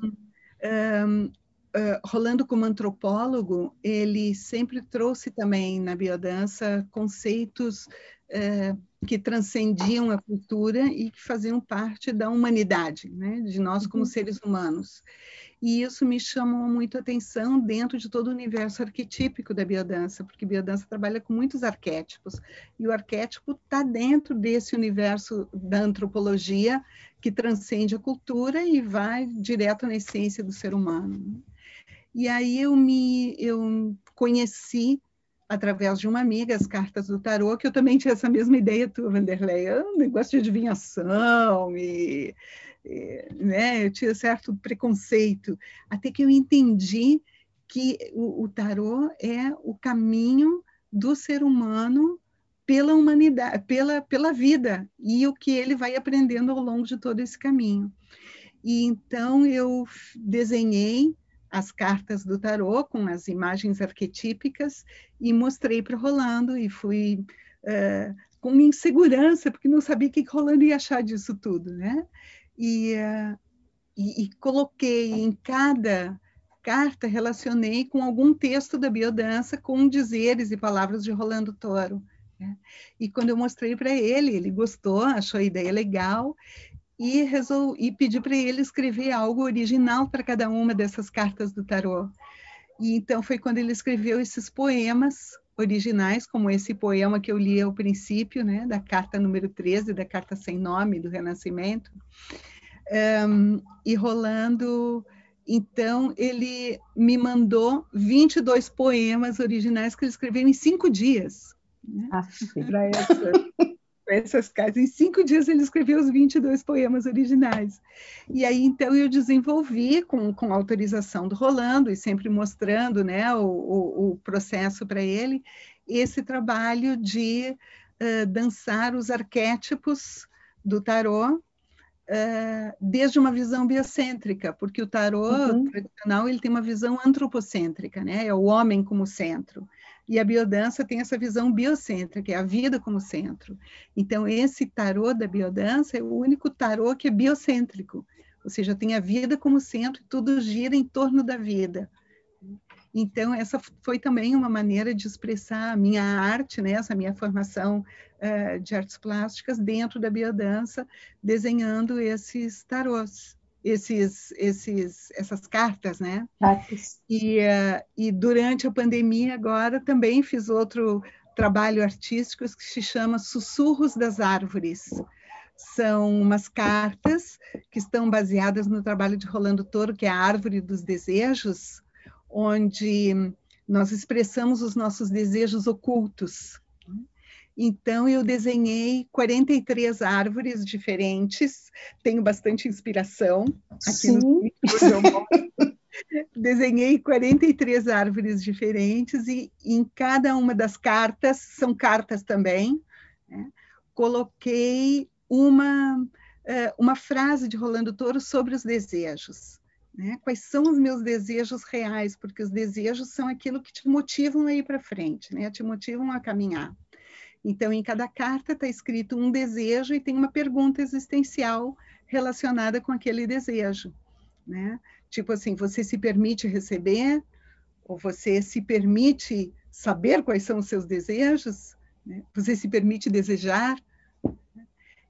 um, uh, Rolando como antropólogo, ele sempre trouxe também na biodança conceitos uh, que transcendiam a cultura e que faziam parte da humanidade, né? de nós como uhum. seres humanos. E isso me chamou muito a atenção dentro de todo o universo arquetípico da biodança, porque biodança trabalha com muitos arquétipos, e o arquétipo está dentro desse universo da antropologia que transcende a cultura e vai direto na essência do ser humano. E aí eu me eu conheci através de uma amiga as cartas do tarô, que eu também tinha essa mesma ideia tu, Vanderlei, um negócio de adivinhação e, e né, eu tinha certo preconceito, até que eu entendi que o, o tarô é o caminho do ser humano pela humanidade, pela, pela vida e o que ele vai aprendendo ao longo de todo esse caminho. E então eu desenhei as cartas do tarô com as imagens arquetípicas e mostrei para Rolando e fui uh, com insegurança porque não sabia o que Rolando ia achar disso tudo, né? E, uh, e, e coloquei em cada carta relacionei com algum texto da biodança com dizeres e palavras de Rolando Toro. Né? E quando eu mostrei para ele, ele gostou, achou a ideia legal e, resol... e pedi para ele escrever algo original para cada uma dessas cartas do tarô. E então foi quando ele escreveu esses poemas originais, como esse poema que eu li ao princípio, né, da carta número 13, da carta sem nome do Renascimento. Um, e Rolando, então, ele me mandou 22 poemas originais que ele escreveu em cinco dias. Né, para essa, essas casas. Em cinco dias ele escreveu os 22 poemas originais. E aí, então, eu desenvolvi, com, com autorização do Rolando, e sempre mostrando né, o, o, o processo para ele, esse trabalho de uh, dançar os arquétipos do tarô, Uh, desde uma visão biocêntrica, porque o tarô uhum. tradicional ele tem uma visão antropocêntrica, né? É o homem como centro. E a biodança tem essa visão biocêntrica, é a vida como centro. Então, esse tarô da biodança é o único tarô que é biocêntrico, ou seja, tem a vida como centro e tudo gira em torno da vida. Então, essa foi também uma maneira de expressar a minha arte, né, essa minha formação uh, de artes plásticas dentro da biodança, desenhando esses tarôs esses, esses, essas cartas, né? Cartas. E, uh, e durante a pandemia agora também fiz outro trabalho artístico que se chama Sussurros das Árvores. São umas cartas que estão baseadas no trabalho de Rolando Toro, que é a Árvore dos Desejos, onde nós expressamos os nossos desejos ocultos, então, eu desenhei 43 árvores diferentes, tenho bastante inspiração aqui Sim. no (laughs) Desenhei 43 árvores diferentes e em cada uma das cartas, são cartas também, né? coloquei uma uh, uma frase de Rolando Toro sobre os desejos. Né? Quais são os meus desejos reais? Porque os desejos são aquilo que te motivam a ir para frente, né? te motivam a caminhar. Então, em cada carta está escrito um desejo e tem uma pergunta existencial relacionada com aquele desejo. Né? Tipo assim, você se permite receber? Ou você se permite saber quais são os seus desejos? Né? Você se permite desejar?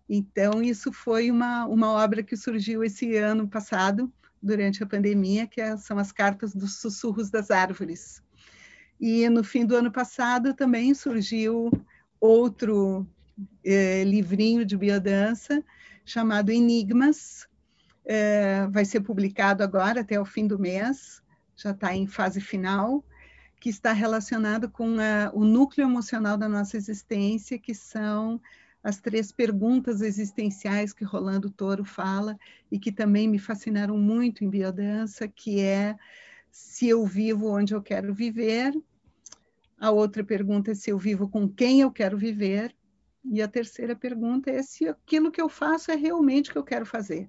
Então, isso foi uma, uma obra que surgiu esse ano passado, durante a pandemia, que é, são as cartas dos sussurros das árvores. E no fim do ano passado também surgiu outro eh, livrinho de biodança chamado Enigmas. Eh, vai ser publicado agora até o fim do mês, já está em fase final, que está relacionado com a, o núcleo emocional da nossa existência, que são as três perguntas existenciais que Rolando Toro fala e que também me fascinaram muito em biodança, que é se eu vivo onde eu quero viver, a outra pergunta é se eu vivo com quem eu quero viver, e a terceira pergunta é se aquilo que eu faço é realmente o que eu quero fazer,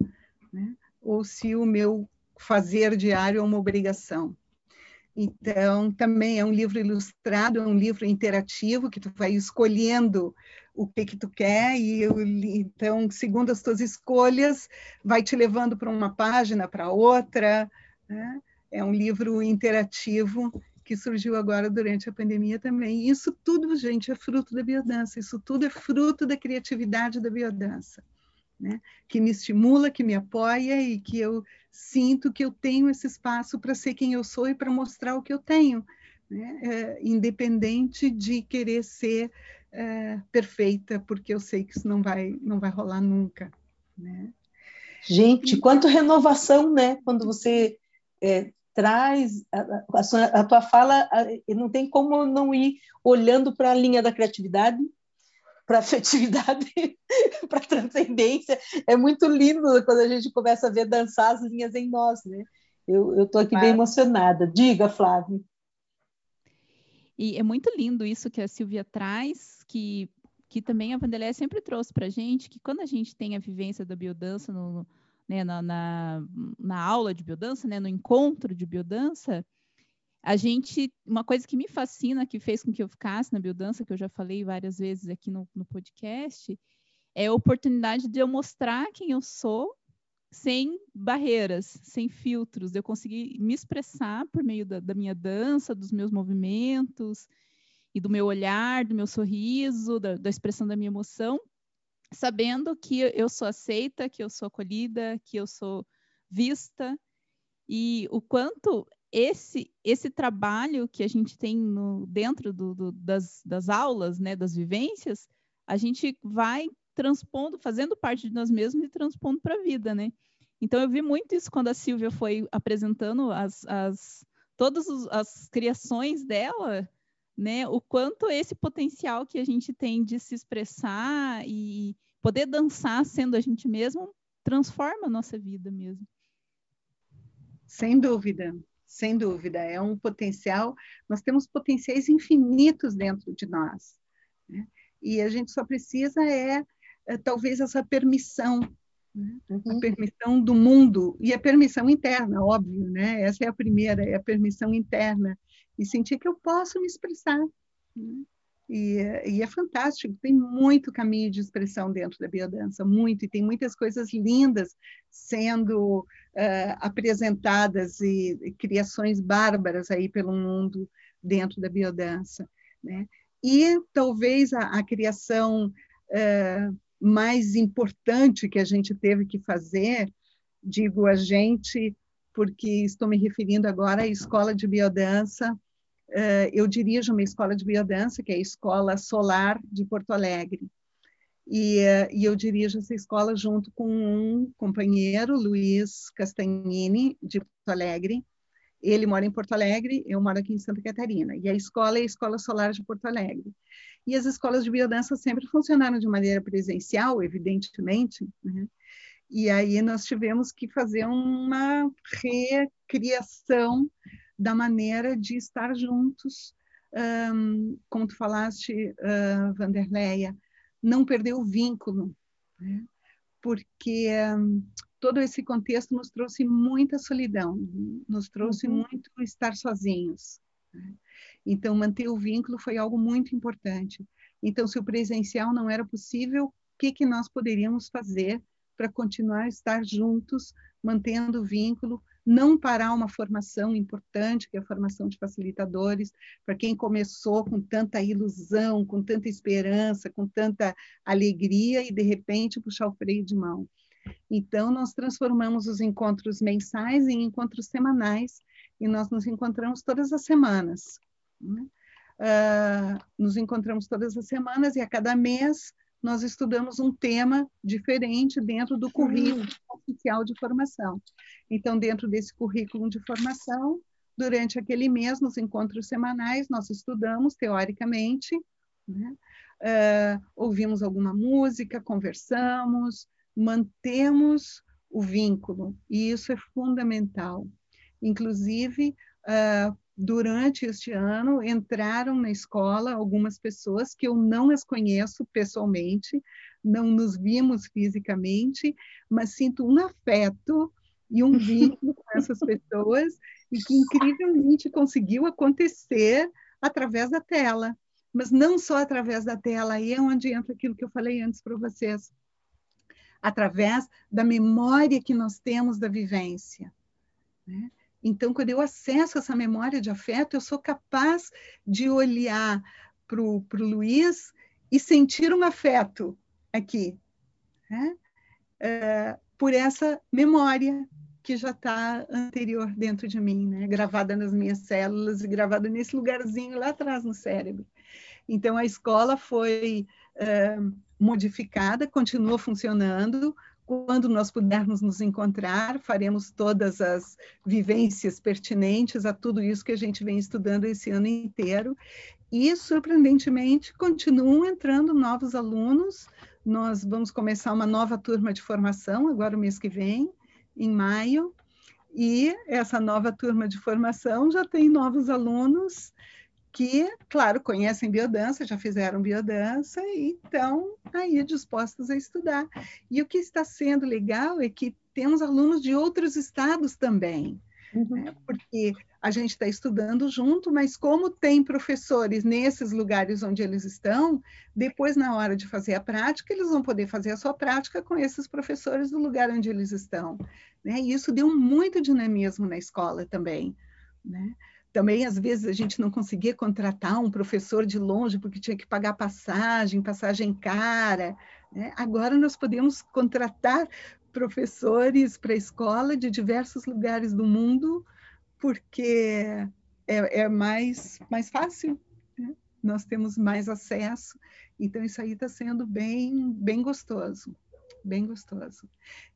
né? ou se o meu fazer diário é uma obrigação. Então, também é um livro ilustrado, é um livro interativo que tu vai escolhendo o que que tu quer e eu, então, segundo as tuas escolhas, vai te levando para uma página, para outra. Né? É um livro interativo que surgiu agora durante a pandemia também. Isso tudo, gente, é fruto da biodança. Isso tudo é fruto da criatividade da biodança, né? Que me estimula, que me apoia e que eu sinto que eu tenho esse espaço para ser quem eu sou e para mostrar o que eu tenho, né? É, independente de querer ser é, perfeita, porque eu sei que isso não vai, não vai rolar nunca. Né? Gente, quanto renovação, né? Quando você é, traz a, a, sua, a, tua fala, não tem como não ir olhando para a linha da criatividade, para a (laughs) afetividade, (laughs) para a transcendência. É muito lindo quando a gente começa a ver dançar as linhas em nós, né? Eu estou aqui bem emocionada. Diga, Flávio. E é muito lindo isso que a Silvia traz, que, que também a Vandelé sempre trouxe para a gente, que quando a gente tem a vivência da biodança no, né, na, na, na, aula de biodança, né, no encontro de biodança, a gente, uma coisa que me fascina, que fez com que eu ficasse na biodança, que eu já falei várias vezes aqui no, no podcast, é a oportunidade de eu mostrar quem eu sou sem barreiras, sem filtros. Eu consegui me expressar por meio da, da, minha dança, dos meus movimentos e do meu olhar, do meu sorriso, da, da expressão da minha emoção, sabendo que eu sou aceita, que eu sou acolhida, que eu sou vista e o quanto esse esse trabalho que a gente tem no, dentro do, do, das, das aulas, né, das vivências, a gente vai transpondo, fazendo parte de nós mesmos e transpondo para a vida, né? Então eu vi muito isso quando a Silvia foi apresentando as, as todas as criações dela, né? O quanto esse potencial que a gente tem de se expressar e poder dançar sendo a gente mesmo transforma a nossa vida mesmo. Sem dúvida, sem dúvida, é um potencial. Nós temos potenciais infinitos dentro de nós, né? e a gente só precisa é é, talvez essa permissão, né? uhum. a permissão do mundo e a permissão interna, óbvio, né? Essa é a primeira, é a permissão interna e sentir que eu posso me expressar. Né? E, e, é fantástico, tem muito caminho de expressão dentro da biodança, muito, e tem muitas coisas lindas sendo uh, apresentadas e, e, criações bárbaras aí pelo mundo dentro da biodança, né? E talvez a, a criação uh, mais importante que a gente teve que fazer, digo a gente, porque estou me referindo agora à escola de biodança. Eh, eu dirijo uma escola de biodança, que é a Escola Solar de Porto Alegre. E, eh, e eu dirijo essa escola junto com um companheiro, Luiz Castagnini, de Porto Alegre. Ele mora em Porto Alegre, eu moro aqui em Santa Catarina. E a escola é a Escola Solar de Porto Alegre. E as escolas de biodança sempre funcionaram de maneira presencial, evidentemente, né? E aí nós tivemos que fazer uma recriação da maneira de estar juntos, um, como tu falaste, uh, Vanderleia, não perder o vínculo, né? porque um, todo esse contexto nos trouxe muita solidão, nos trouxe uhum. muito estar sozinhos. Né? Então, manter o vínculo foi algo muito importante. Então, se o presencial não era possível, o que, que nós poderíamos fazer para continuar a estar juntos, mantendo o vínculo, não parar uma formação importante, que é a formação de facilitadores, para quem começou com tanta ilusão, com tanta esperança, com tanta alegria e de repente puxar o freio de mão. Então, nós transformamos os encontros mensais em encontros semanais e nós nos encontramos todas as semanas. Né? Uh, nos encontramos todas as semanas e a cada mês nós estudamos um tema diferente dentro do currículo oficial de formação. Então, dentro desse currículo de formação, durante aquele mês, nos encontros semanais, nós estudamos teoricamente, né? uh, ouvimos alguma música, conversamos, mantemos o vínculo, e isso é fundamental. Inclusive, uh, durante este ano, entraram na escola algumas pessoas que eu não as conheço pessoalmente, não nos vimos fisicamente, mas sinto um afeto e um vínculo com essas (laughs) pessoas, e que incrivelmente conseguiu acontecer através da tela. Mas não só através da tela, aí é onde entra aquilo que eu falei antes para vocês através da memória que nós temos da vivência. Né? Então, quando eu acesso essa memória de afeto, eu sou capaz de olhar para o Luiz e sentir um afeto aqui, né? é, por essa memória que já está anterior dentro de mim, né? gravada nas minhas células e gravada nesse lugarzinho lá atrás no cérebro. Então, a escola foi é, modificada, continua funcionando. Quando nós pudermos nos encontrar, faremos todas as vivências pertinentes a tudo isso que a gente vem estudando esse ano inteiro. E, surpreendentemente, continuam entrando novos alunos. Nós vamos começar uma nova turma de formação agora, o mês que vem, em maio. E essa nova turma de formação já tem novos alunos que, claro, conhecem biodança, já fizeram biodança e estão aí dispostos a estudar. E o que está sendo legal é que temos alunos de outros estados também, uhum. né? porque a gente está estudando junto, mas como tem professores nesses lugares onde eles estão, depois, na hora de fazer a prática, eles vão poder fazer a sua prática com esses professores do lugar onde eles estão. Né? E isso deu muito dinamismo na escola também. Né? Também, às vezes, a gente não conseguia contratar um professor de longe porque tinha que pagar passagem, passagem cara. Né? Agora nós podemos contratar professores para a escola de diversos lugares do mundo, porque é, é mais, mais fácil, né? nós temos mais acesso. Então, isso aí está sendo bem, bem gostoso bem gostoso.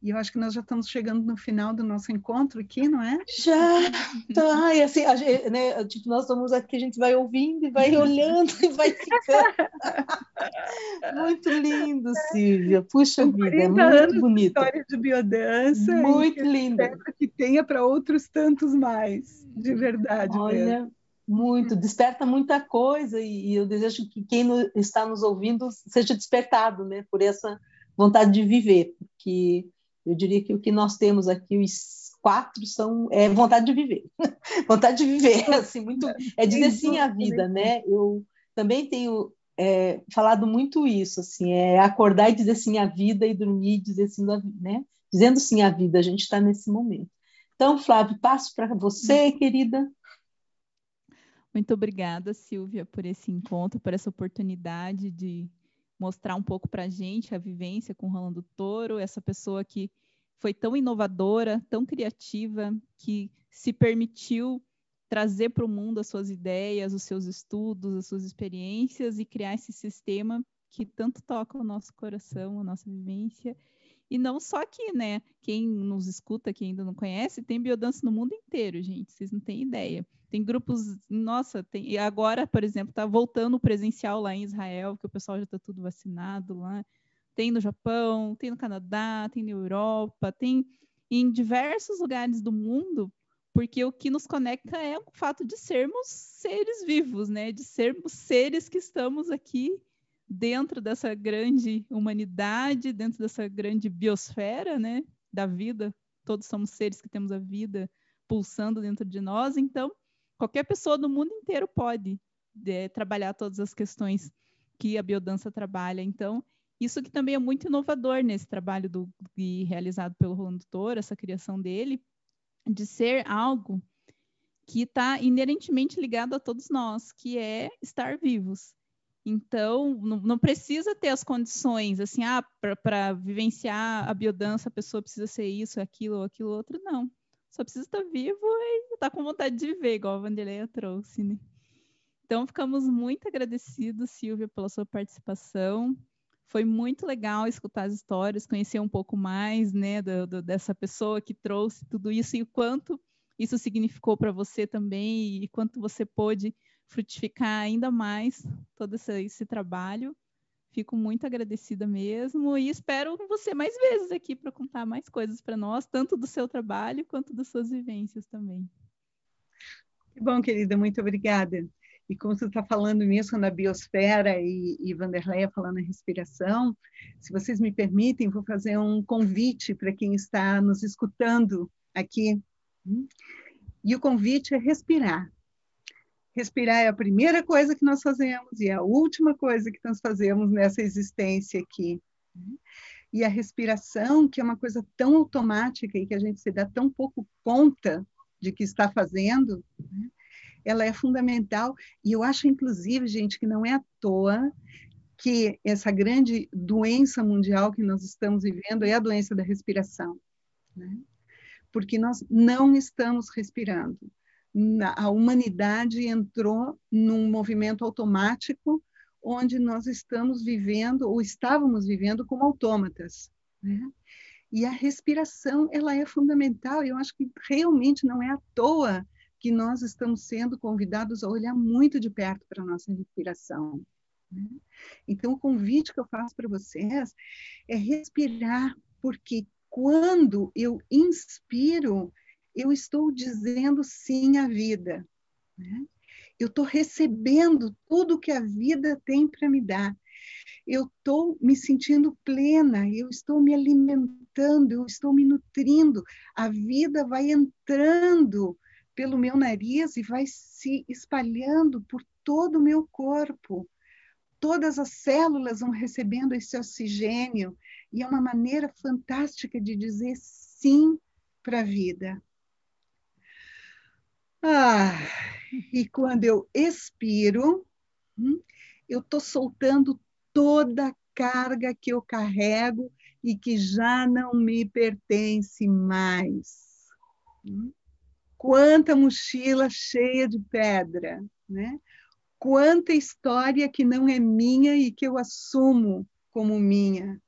E eu acho que nós já estamos chegando no final do nosso encontro aqui, não é? Já! Tá, e assim, gente, né, tipo, nós estamos aqui, a gente vai ouvindo e vai olhando e vai ficando. (laughs) muito lindo, Silvia. Puxa vida, é muito bonito. História de biodança. Muito lindo. que tenha para outros tantos mais, de verdade. Olha. Mesmo muito, desperta muita coisa e, eu desejo que quem está nos ouvindo seja despertado, né, por essa vontade de viver, porque eu diria que o que nós temos aqui, os quatro, são é vontade de viver. (laughs) vontade de viver, (laughs) assim, muito, é dizer sim à vida, né? Eu também tenho é, falado muito isso, assim, é acordar e dizer sim à vida e dormir e dizer sim à vida, né? Dizendo sim à vida, a gente está nesse momento. Então, Flávio, passo para você, querida. Muito obrigada, Silvia, por esse encontro, por essa oportunidade de mostrar um pouco para a gente a vivência com Rolando Toro, essa pessoa que foi tão inovadora, tão criativa, que se permitiu trazer para o mundo as suas ideias, os seus estudos, as suas experiências e criar esse sistema que tanto toca o nosso coração, a nossa vivência. E não só aqui, né? Quem nos escuta, quem ainda não conhece, tem biodança no mundo inteiro, gente. Vocês não têm ideia. Tem grupos, nossa, tem, e agora, por exemplo, está voltando o presencial lá em Israel, que o pessoal já está tudo vacinado lá. Tem no Japão, tem no Canadá, tem na Europa, tem em diversos lugares do mundo, porque o que nos conecta é o fato de sermos seres vivos, né? De sermos seres que estamos aqui dentro dessa grande humanidade, dentro dessa grande biosfera, né, da vida. Todos somos seres que temos a vida pulsando dentro de nós, então qualquer pessoa do mundo inteiro pode é, trabalhar todas as questões que a biodança trabalha. Então, isso que também é muito inovador nesse trabalho do, e realizado pelo Rolando Toro, essa criação dele, de ser algo que está inerentemente ligado a todos nós, que é estar vivos. Então, não, não precisa ter as condições, assim, ah, para vivenciar a biodança, a pessoa precisa ser isso, aquilo, aquilo outro, não. Só precisa estar vivo e estar tá com vontade de viver, igual a Vanderleia trouxe, né? Então, ficamos muito agradecidos, Silvia, pela sua participação. Foi muito legal escutar as histórias, conhecer um pouco mais, né, do, do, dessa pessoa que trouxe tudo isso e o quanto isso significou para você também e quanto você pôde frutificar ainda mais todo esse, esse trabalho. Fico muito agradecida mesmo e espero você mais vezes aqui para contar mais coisas para nós, tanto do seu trabalho quanto das suas vivências também. Que bom, querida, muito obrigada. E como você está falando nisso na biosfera e, e Vanderleia falando em respiração, se vocês me permitem, vou fazer um convite para quem está nos escutando aqui. E o convite é respirar. Respirar é a primeira coisa que nós fazemos e é a última coisa que nós fazemos nessa existência aqui. E a respiração, que é uma coisa tão automática e que a gente se dá tão pouco conta de que está fazendo, ela é fundamental. E eu acho, inclusive, gente, que não é à toa que essa grande doença mundial que nós estamos vivendo é a doença da respiração. Né? Porque nós não estamos respirando a humanidade entrou num movimento automático onde nós estamos vivendo ou estávamos vivendo como autômatas, né? E a respiração, ela é fundamental. Eu acho que realmente não é à toa que nós estamos sendo convidados a olhar muito de perto para a nossa respiração. Né? Então, o convite que eu faço para vocês é respirar, porque quando eu inspiro, eu estou dizendo sim à vida. Né? Eu estou recebendo tudo que a vida tem para me dar. Eu estou me sentindo plena, eu estou me alimentando, eu estou me nutrindo. A vida vai entrando pelo meu nariz e vai se espalhando por todo o meu corpo. Todas as células vão recebendo esse oxigênio e é uma maneira fantástica de dizer sim para a vida. Ah, e quando eu expiro, hum, eu estou soltando toda a carga que eu carrego e que já não me pertence mais. Hum? Quanta mochila cheia de pedra, né? Quanta história que não é minha e que eu assumo como minha.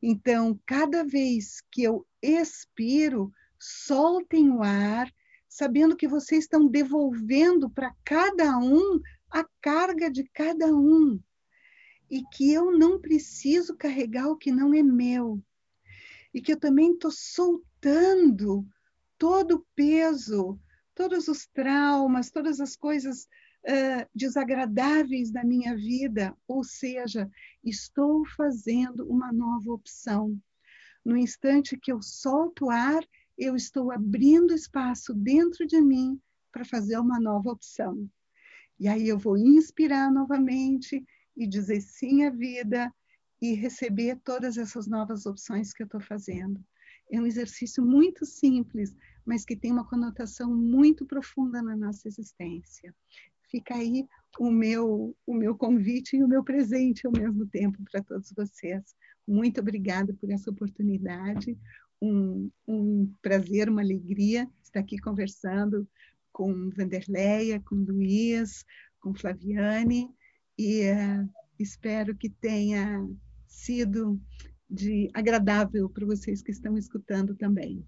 Então, cada vez que eu expiro, soltem o ar sabendo que vocês estão devolvendo para cada um a carga de cada um. E que eu não preciso carregar o que não é meu. E que eu também estou soltando todo o peso, todos os traumas, todas as coisas uh, desagradáveis da minha vida, ou seja, estou fazendo uma nova opção. No instante que eu solto o ar, eu estou abrindo espaço dentro de mim para fazer uma nova opção. E aí eu vou inspirar novamente e dizer sim à vida e receber todas essas novas opções que eu estou fazendo. É um exercício muito simples, mas que tem uma conotação muito profunda na nossa existência. Fica aí o meu, o meu convite e o meu presente ao mesmo tempo para todos vocês. Muito obrigada por essa oportunidade um, um prazer, uma alegria estar aqui conversando com Vanderleia, com Luiz, com Flaviane, e uh, espero que tenha sido de agradável para vocês que estão escutando também.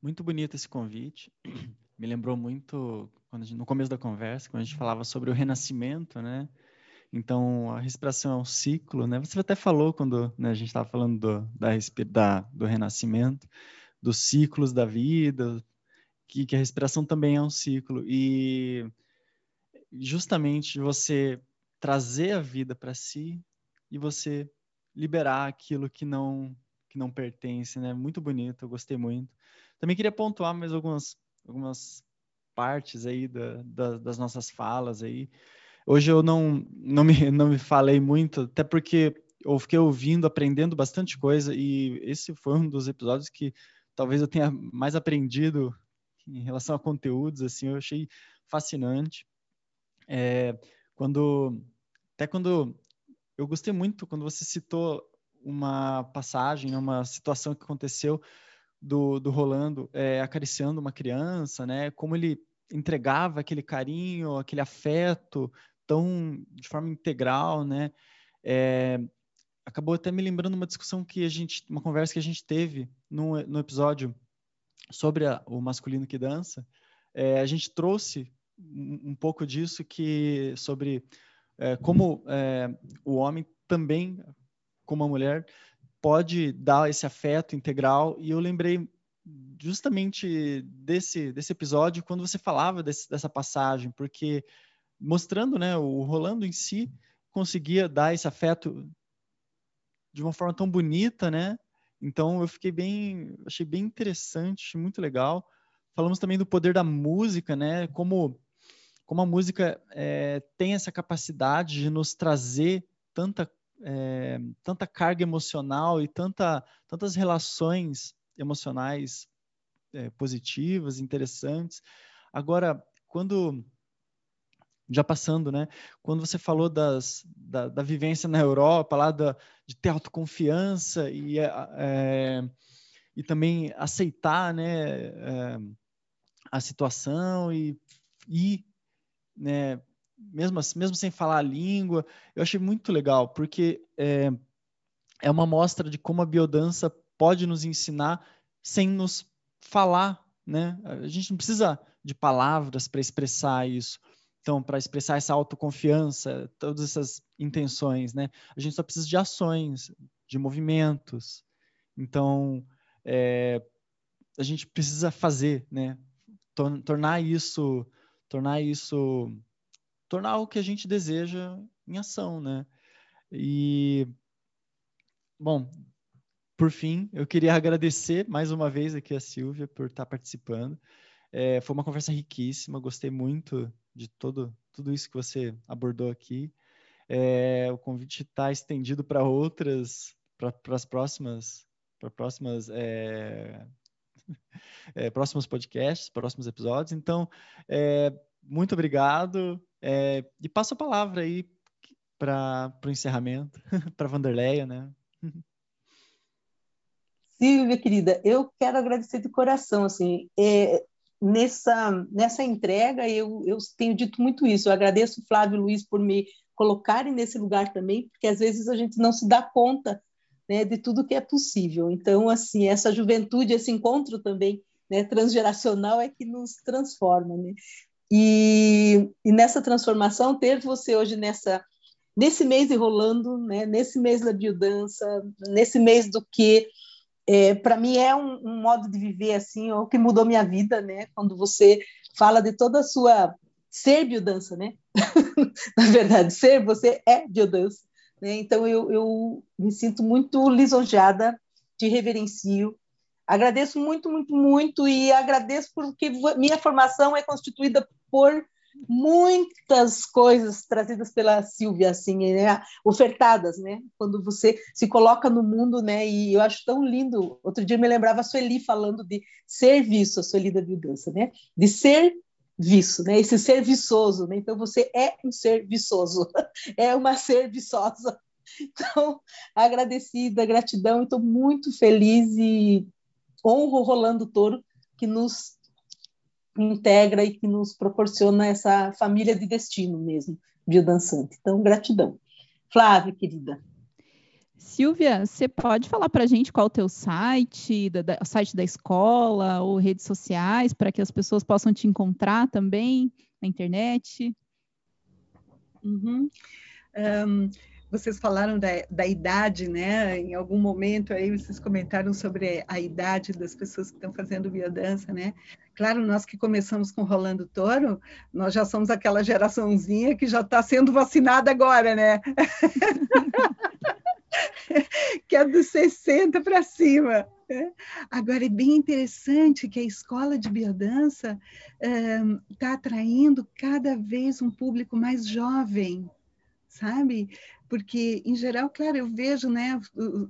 Muito bonito esse convite. Me lembrou muito gente, no começo da conversa, quando a gente falava sobre o renascimento, né? Então, a respiração é um ciclo, né? Você até falou quando né, a gente estava falando do, da, da, do renascimento, dos ciclos da vida, que, que a respiração também é um ciclo. E justamente você trazer a vida para si e você liberar aquilo que não que não pertence, né? Muito bonito, eu gostei muito. Também queria pontuar mais algumas algumas partes aí da, da, das nossas falas aí. Hoje eu não não me (laughs) não me falei muito, até porque eu fiquei ouvindo, aprendendo bastante coisa e esse foi um dos episódios que talvez eu tenha mais aprendido em relação a conteúdos, assim, eu achei fascinante. É, quando até quando eu gostei muito quando você citou uma passagem, uma situação que aconteceu do, do Rolando é, acariciando uma criança, né? Como ele entregava aquele carinho, aquele afeto tão de forma integral, né? É, acabou até me lembrando uma discussão que a gente, uma conversa que a gente teve no, no episódio sobre a, o masculino que dança. É, a gente trouxe um, um, pouco disso que sobre é, como é, o homem também, como a mulher, pode dar esse afeto integral. E eu lembrei justamente desse, desse episódio quando você falava desse, dessa passagem, porque mostrando, né, o Rolando em si conseguia dar esse afeto de uma forma tão bonita, né? Então eu fiquei bem, achei bem interessante, muito legal. Falamos também do poder da música, né? Como como a música é, tem essa capacidade de nos trazer tanta é, tanta carga emocional e tanta, tantas relações emocionais é, positivas, interessantes. Agora, quando já passando, né? Quando você falou das, da, da vivência na Europa, lá da, de ter autoconfiança e, é, e também aceitar, né? É, a situação e, e né, mesmo, mesmo sem falar a língua, eu achei muito legal, porque é, é uma mostra de como a biodança pode nos ensinar sem nos falar, né? A gente não precisa de palavras para expressar isso. Então, para expressar essa autoconfiança, todas essas intenções, né? A gente só precisa de ações, de movimentos. Então, é, a gente precisa fazer, né? Tornar isso, tornar isso tornar o que a gente deseja em ação, né? E bom, por fim, eu queria agradecer mais uma vez aqui a Silvia por estar participando. É, foi uma conversa riquíssima, gostei muito de todo tudo isso que você abordou aqui. É, o convite está estendido para outras, para as próximas, para próximas é, (laughs) é, próximos podcasts, próximos episódios. Então, é, muito obrigado. É, e passo a palavra aí para o encerramento, (laughs) para Vanderleia, né? Silvia, querida, eu quero agradecer de coração, assim, é, nessa, nessa entrega eu, eu tenho dito muito isso, eu agradeço Flávio e Luiz por me colocarem nesse lugar também, porque às vezes a gente não se dá conta né, de tudo que é possível, então, assim, essa juventude, esse encontro também né, transgeracional é que nos transforma, né? E, e nessa transformação, ter você hoje nessa nesse mês enrolando, né, nesse mês da biodança, nesse mês do que é, para mim é um, um, modo de viver assim, o que mudou minha vida, né? Quando você fala de toda a sua ser biodança, né? (laughs) Na verdade, ser você é biodança, né? Então eu, eu me sinto muito lisonjeada, te reverencio, agradeço muito, muito, muito e agradeço porque minha formação é constituída por muitas coisas trazidas pela Silvia, assim, né? ofertadas, né? Quando você se coloca no mundo, né? E eu acho tão lindo. Outro dia me lembrava a Sueli falando de serviço, a Sueli da Biodança, né? De ser viço, né? Esse ser viçoso, né? Então você é um ser viçoso, (laughs) é uma ser viçosa. Então, agradecida, gratidão, estou muito feliz e honro Rolando Toro que nos integra e que nos proporciona essa família de destino mesmo, biodançante. Então, gratidão. Flávia, querida. Silvia, você pode falar para a gente qual é o teu site, da, da, site da escola ou redes sociais, para que as pessoas possam te encontrar também na internet? Uhum. Um, vocês falaram da, da idade, né? Em algum momento aí vocês comentaram sobre a idade das pessoas que estão fazendo biodança, né? Claro, nós que começamos com Rolando Toro, nós já somos aquela geraçãozinha que já está sendo vacinada agora, né? (laughs) que é dos 60 para cima. Né? Agora, é bem interessante que a escola de biodança está atraindo cada vez um público mais jovem, sabe? Porque, em geral, claro, eu vejo né,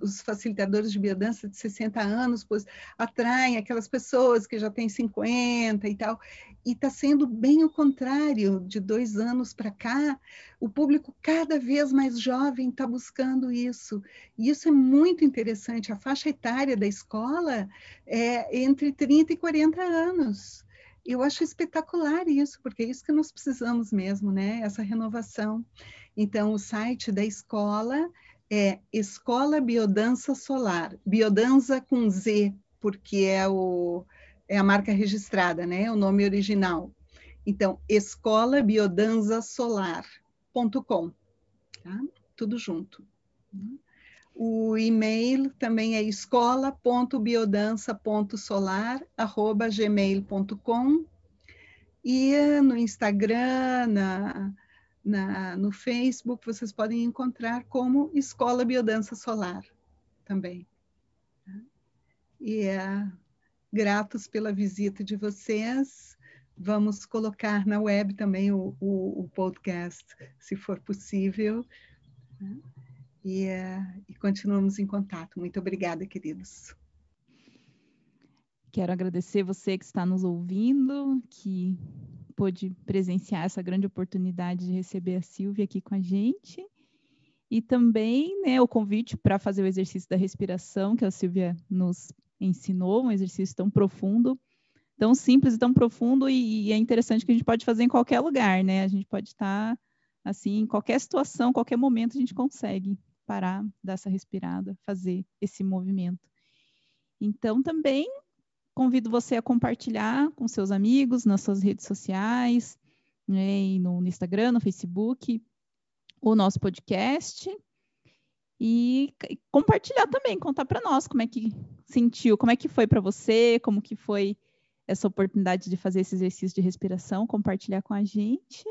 os facilitadores de biodança de 60 anos, pois atraem aquelas pessoas que já têm 50 e tal, e está sendo bem o contrário, de dois anos para cá, o público cada vez mais jovem está buscando isso, e isso é muito interessante, a faixa etária da escola é entre 30 e 40 anos, eu acho espetacular isso, porque é isso que nós precisamos mesmo, né? Essa renovação. Então, o site da escola é Escola Biodança Solar, Biodança com Z, porque é, o, é a marca registrada, né? O nome original. Então, escolabiodanzasolar.com, tá? Tudo junto. O e-mail também é escola.biodança.solar@gmail.com e no Instagram, na, na, no Facebook, vocês podem encontrar como Escola Biodança Solar também. E é, gratos pela visita de vocês. Vamos colocar na web também o, o, o podcast, se for possível. E, é, e continuamos em contato. Muito obrigada, queridos. Quero agradecer você que está nos ouvindo, que pôde presenciar essa grande oportunidade de receber a Silvia aqui com a gente. E também né, o convite para fazer o exercício da respiração, que a Silvia nos ensinou, um exercício tão profundo, tão simples e tão profundo, e, e é interessante que a gente pode fazer em qualquer lugar, né? A gente pode estar, assim, em qualquer situação, qualquer momento, a gente consegue parar, dar essa respirada, fazer esse movimento. Então, também Convido você a compartilhar com seus amigos nas suas redes sociais, né, no, no Instagram, no Facebook, o nosso podcast. E, compartilhar também, contar para nós como é que sentiu, como é que foi para você, como que foi essa oportunidade de fazer esse exercício de respiração, compartilhar com a gente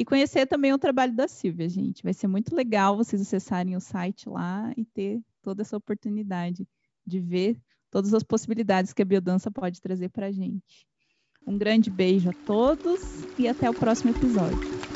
e conhecer também o trabalho da Silvia, gente. Vai ser muito legal vocês acessarem o site lá e ter toda essa oportunidade de ver todas as possibilidades que a biodança pode trazer para a gente. Um grande beijo a todos e até o próximo episódio.